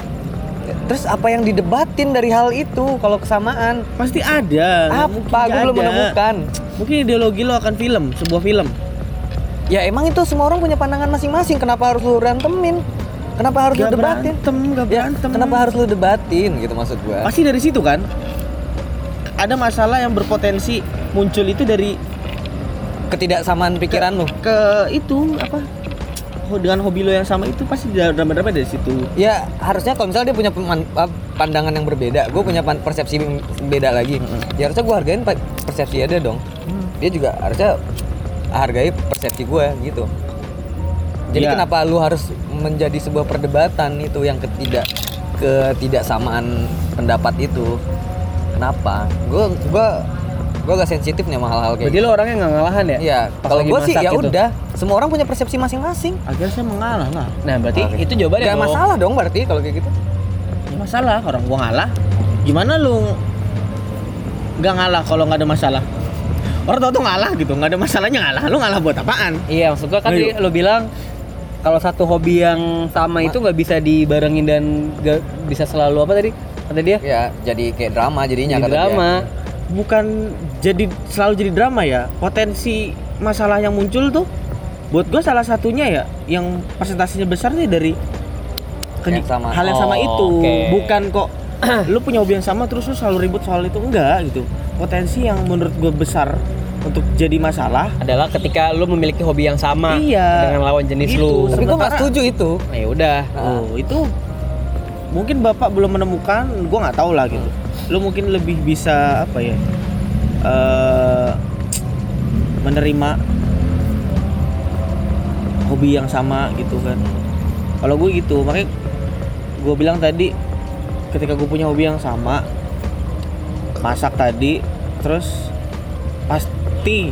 Terus apa yang didebatin dari hal itu kalau kesamaan? Pasti ada. Apa? Gue belum menemukan. Mungkin ideologi lo akan film, sebuah film. Ya emang itu semua orang punya pandangan masing-masing. Kenapa harus lu rantemin? Kenapa harus Gak lu debatin? berantem, gak Ya, berantem. kenapa harus lu debatin gitu maksud gua? Pasti dari situ kan. Ada masalah yang berpotensi muncul itu dari Ketidaksamaan pikiran lu. ke itu apa? Dengan hobi lo yang sama itu pasti drama-drama dari situ. Ya harusnya kalau misalnya dia punya apa, pandangan yang berbeda, gue punya persepsi yang beda lagi. Ya harusnya gue hargain persepsi dia dong. Dia juga harusnya hargai persepsi gue gitu. Jadi Ya. kenapa lu harus menjadi sebuah perdebatan itu yang ketidak ketidaksamaan pendapat itu? Kenapa? Gue gue gue gak sensitif nih sama hal-hal kayak Berarti lu orangnya nggak ngalahan ya? Iya, kalau gue sih ya gitu. udah, semua orang punya persepsi masing-masing. Akhirnya saya mengalah lah. Nah berarti itu jawabannya Gak dong. masalah dong berarti kalau kayak gitu. Ya masalah orang gua ngalah. Gimana lu nggak ngalah kalau nggak ada masalah? Orang tau tuh ngalah gitu, nggak ada masalahnya ngalah. Lu ngalah buat apaan? Iya maksud gua kan tadi lu bilang kalau satu hobi yang sama itu nggak bisa dibarengin dan gak bisa selalu apa tadi kata dia Ya, jadi kayak drama jadinya jadi kata dia. Bukan jadi selalu jadi drama ya potensi masalah yang muncul tuh buat gue salah satunya ya yang presentasinya besar nih dari ke- Yang sama. hal yang sama Oh, itu oke. bukan kok lu punya hobi yang sama terus lu selalu ribut soal itu enggak gitu potensi yang menurut gue besar untuk jadi masalah adalah ketika lu memiliki hobi yang sama Iya. dengan lawan jenis Itu. lu. Tapi gue nggak Sementara- setuju itu. Nah, ya udah. oh itu mungkin bapak belum menemukan gue nggak tahu lah gitu lu mungkin lebih bisa apa ya eh menerima hobi yang sama gitu kan. Kalau gue gitu makanya gue bilang tadi ketika gue punya hobi yang sama masak tadi terus pasti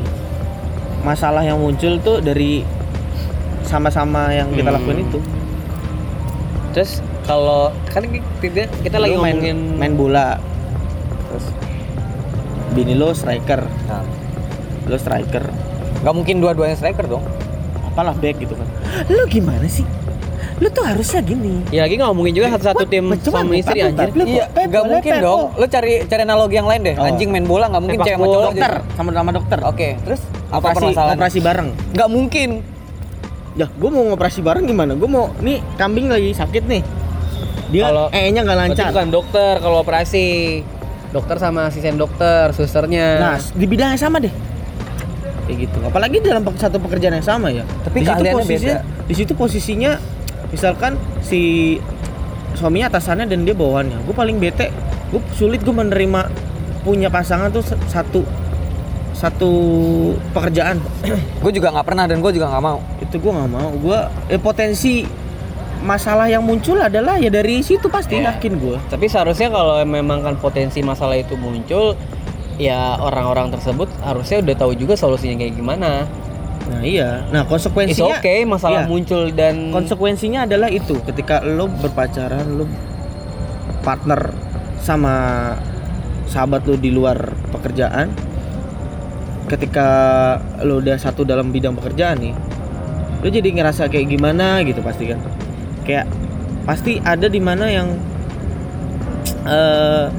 masalah yang muncul tuh dari sama-sama yang kita Hmm. lakuin itu. Terus kalau kan kita, kita lagi Lu main ngomongin main bola bini lo striker Nah, lo striker nggak mungkin dua-duanya striker dong. apalah back gitu kan lo gimana sih lo tuh harusnya gini Ya lagi ngomongin juga satu-satu tim suami istri anjir. Iya, nggak mungkin dong. Lo cari cari analogi yang lain deh. Oh. Anjing main bola nggak mungkin cewek sama cowok. dokter sama sama dokter Oke, terus apa operasi permasalahan? operasi bareng Nggak mungkin. ya gue mau ngoperasi bareng gimana gue mau nih kambing lagi sakit nih dia Kalau- eh nya nggak lancar bukan dokter kalau operasi. Dokter sama asisten dokter, susternya. nah di bidang yang sama deh. Kayak gitu. Apalagi dalam satu pekerjaan yang sama ya. Tapi di situ posisinya di situ posisinya misalkan si suaminya atasannya dan dia bawahannya. Gue paling bete gue sulit gue menerima punya pasangan tuh satu satu pekerjaan. Gue juga nggak pernah dan gue juga nggak mau. Itu gue nggak mau. Gue eh, potensi masalah yang muncul adalah ya dari situ pasti Iya. yakin gue Tapi seharusnya kalau memang kan potensi masalah itu muncul, ya orang-orang tersebut harusnya udah tahu juga solusinya kayak gimana. nah iya nah It's konsekuensinya okay masalah iya. muncul dan konsekuensinya adalah itu ketika lo berpacaran lo partner sama sahabat lo di luar pekerjaan ketika lo udah satu dalam bidang pekerjaan nih lo jadi ngerasa kayak gimana gitu pasti kan kayak pasti ada di mana yang eh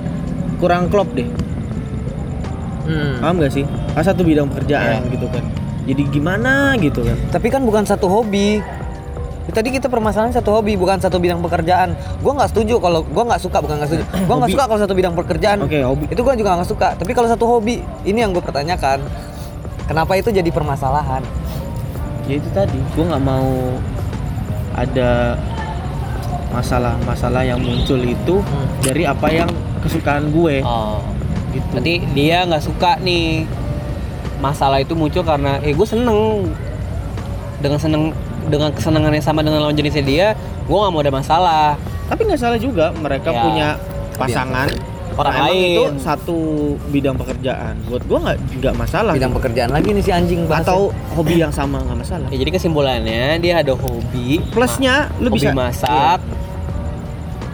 kurang klop deh. Hmm. paham gak sih? Pas satu bidang pekerjaan gitu kan. Jadi gimana gitu kan? Tapi kan bukan satu hobi. Tadi kita permasalahan satu hobi bukan satu bidang pekerjaan. Gue nggak setuju kalau gue nggak suka bukan nggak setuju. Gue nggak suka kalau satu bidang pekerjaan. Oke hobi. Itu gue juga nggak suka. Tapi kalau satu hobi ini yang gue pertanyakan. Kenapa itu jadi permasalahan? Ya itu tadi. Gue nggak mau ada masalah-masalah yang muncul itu dari apa yang kesukaan gue. Oh, gitu. Berarti dia nggak suka nih masalah itu muncul karena eh gue seneng. Dengan seneng dengan kesenangan yang sama dengan lawan jenisnya dia, gue nggak mau ada masalah. tapi nggak salah juga mereka Ya, punya pasangan Orang Emang lain. itu satu bidang pekerjaan buat gue nggak nggak masalah bidang pekerjaan lagi nih si anjing bahasnya. atau hobi yang sama nggak masalah Ya, jadi kesimpulannya dia ada hobi plusnya lu hobi bisa Iya. masak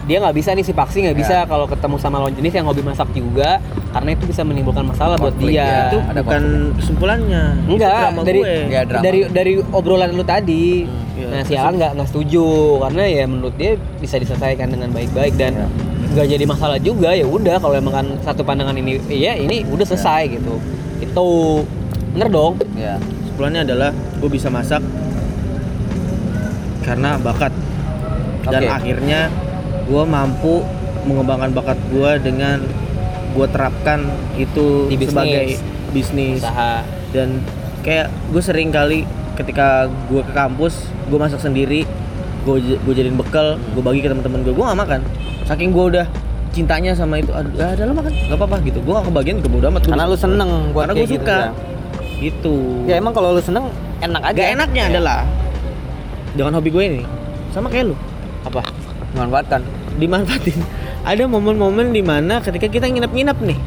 dia nggak bisa nih si Paksi nggak Ya. bisa kalau ketemu sama lawan jenis yang hobi masak juga karena itu bisa menimbulkan masalah buat Konflik, dia ya. itu ada bukan kesimpulannya enggak drama dari gue. Drama. dari dari obrolan lu tadi Iya. nah si Alan nggak nggak setuju karena ya menurut dia bisa diselesaikan dengan baik-baik dan Iya. Nggak jadi masalah juga ya udah kalau emang kan satu pandangan ini iya ini udah selesai Iya. gitu. Itu bener dong. Ya kesimpulannya adalah gue bisa masak karena bakat. Dan Oke. akhirnya gue mampu mengembangkan bakat gue dengan gue terapkan itu Di bisnis. sebagai bisnis. Usaha. Dan kayak gue sering kali ketika gue ke kampus gue masak sendiri gue gue jadiin bekal gue bagi ke teman-teman gue gue gak makan saking gue udah cintanya sama itu aduh ya udah lo makan nggak apa-apa gitu gue gak kebagian gue bodo amat karena lu seneng buat karena gue gitu suka ya. gitu ya emang kalau lu seneng enak aja Gak enaknya Ya. adalah dengan hobi gue ini sama kayak lu apa memanfaatkan dimanfaatin. Ada momen-momen di mana ketika kita nginep-nginep nih,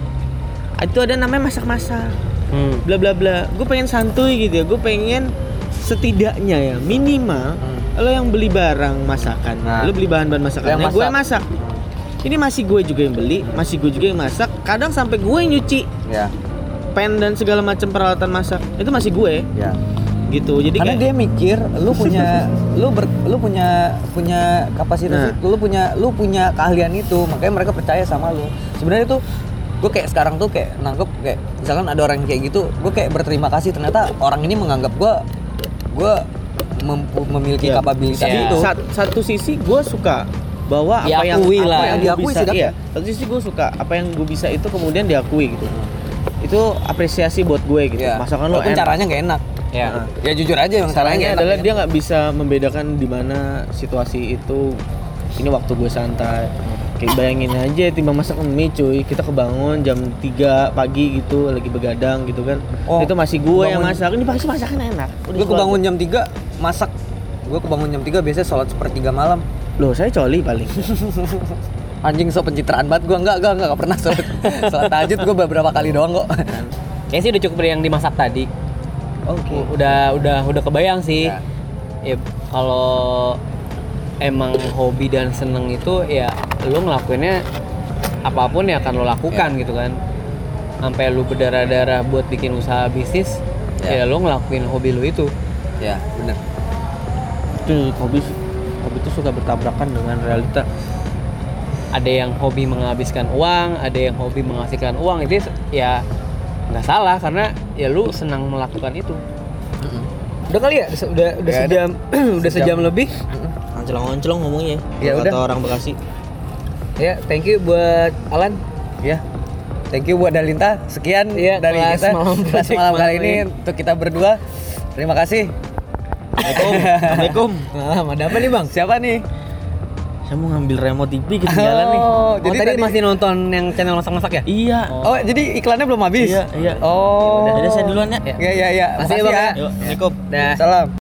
itu ada namanya masak-masak, hmm. bla bla bla. Gue pengen santuy gitu ya. Gue pengen setidaknya ya minimal Hmm. Lo yang beli barang masakan, Nah. lo beli bahan-bahan masakannya, Yang gue masak. masak. Ini masih gue juga yang beli, masih gue juga yang masak. Kadang sampai gue yang nyuci ya pen dan segala macam peralatan masak itu masih gue ya gitu. Jadi karena kayak dia mikir lu punya lu ber, lu punya punya kapasitas Nah. itu lu punya lu punya keahlian itu makanya mereka percaya sama lu sebenarnya tuh gue kayak sekarang tuh kayak nangkep kayak misalkan ada orang kayak gitu gue kayak berterima kasih ternyata orang ini menganggap gue gue memiliki Ya. kapabilitas Ya. itu Sat- satu sisi gue suka bahwa apa yang Diakui apa lah. yang gue Diakui bisa sih, iya satu sisi gue suka apa yang gue bisa itu kemudian diakui gitu itu apresiasi buat gue gitu ya masakan lo enak caranya nggak enak ya Nah. ya jujur aja yang caranya adalah enak, dia nggak bisa membedakan di mana situasi itu ini waktu gue santai kayak bayangin aja timbang masak mie cuy. Kita kebangun jam 3 pagi gitu lagi begadang gitu kan. Oh, itu masih gue yang masak. Ini pasti masakan enak. Gue kebangun jam 3 masak. Gue kebangun jam 3 biasanya sholat sepertiga malam. Loh saya coli paling. Anjing so pencitraan banget gue enggak enggak enggak, pernah sholat. Sholat tahajud gue beberapa kali doang kok. Kayaknya sih udah cukup dari yang dimasak tadi. Oke. U- udah udah udah kebayang sih. Ya. ya kalau emang hobi dan seneng itu ya lu ngelakuinnya apa pun ya akan lo lakukan gitu kan. Sampai lu berdarah-darah buat bikin usaha bisnis Ya. ya lu ngelakuin hobi lu itu. Ya bener. Itu hobi hobi itu suka bertabrakan dengan realita. Ada yang hobi menghabiskan uang ada yang hobi menghasilkan uang itu ya nggak salah karena ya lu senang melakukan itu. Udah kali ya? Udah udah Ya, sejam udah Sejam. sejam lebih Ancelong-ancelong ngomongnya Ya kata udah. orang Bekasi ya thank you buat Alan ya thank you buat Dalinta sekian Iya, dari kelas kita malam kelas malam kali ini untuk kita berdua terima kasih Assalamualaikum Assalamualaikum ah, ada apa nih bang siapa nih Saya mau ngambil remote TV ketinggalan nih. Oh, Oh, jadi tadi, tadi masih nonton yang channel masak-masak ya? Iya. Oh, jadi iklannya belum habis? Iya, iya. Oh. Jadi saya duluan ya. Iya, iya, iya. Makasih ya, Makasih Bang, ya. ya. Yuk, Assalamualaikum. Dah. Salam.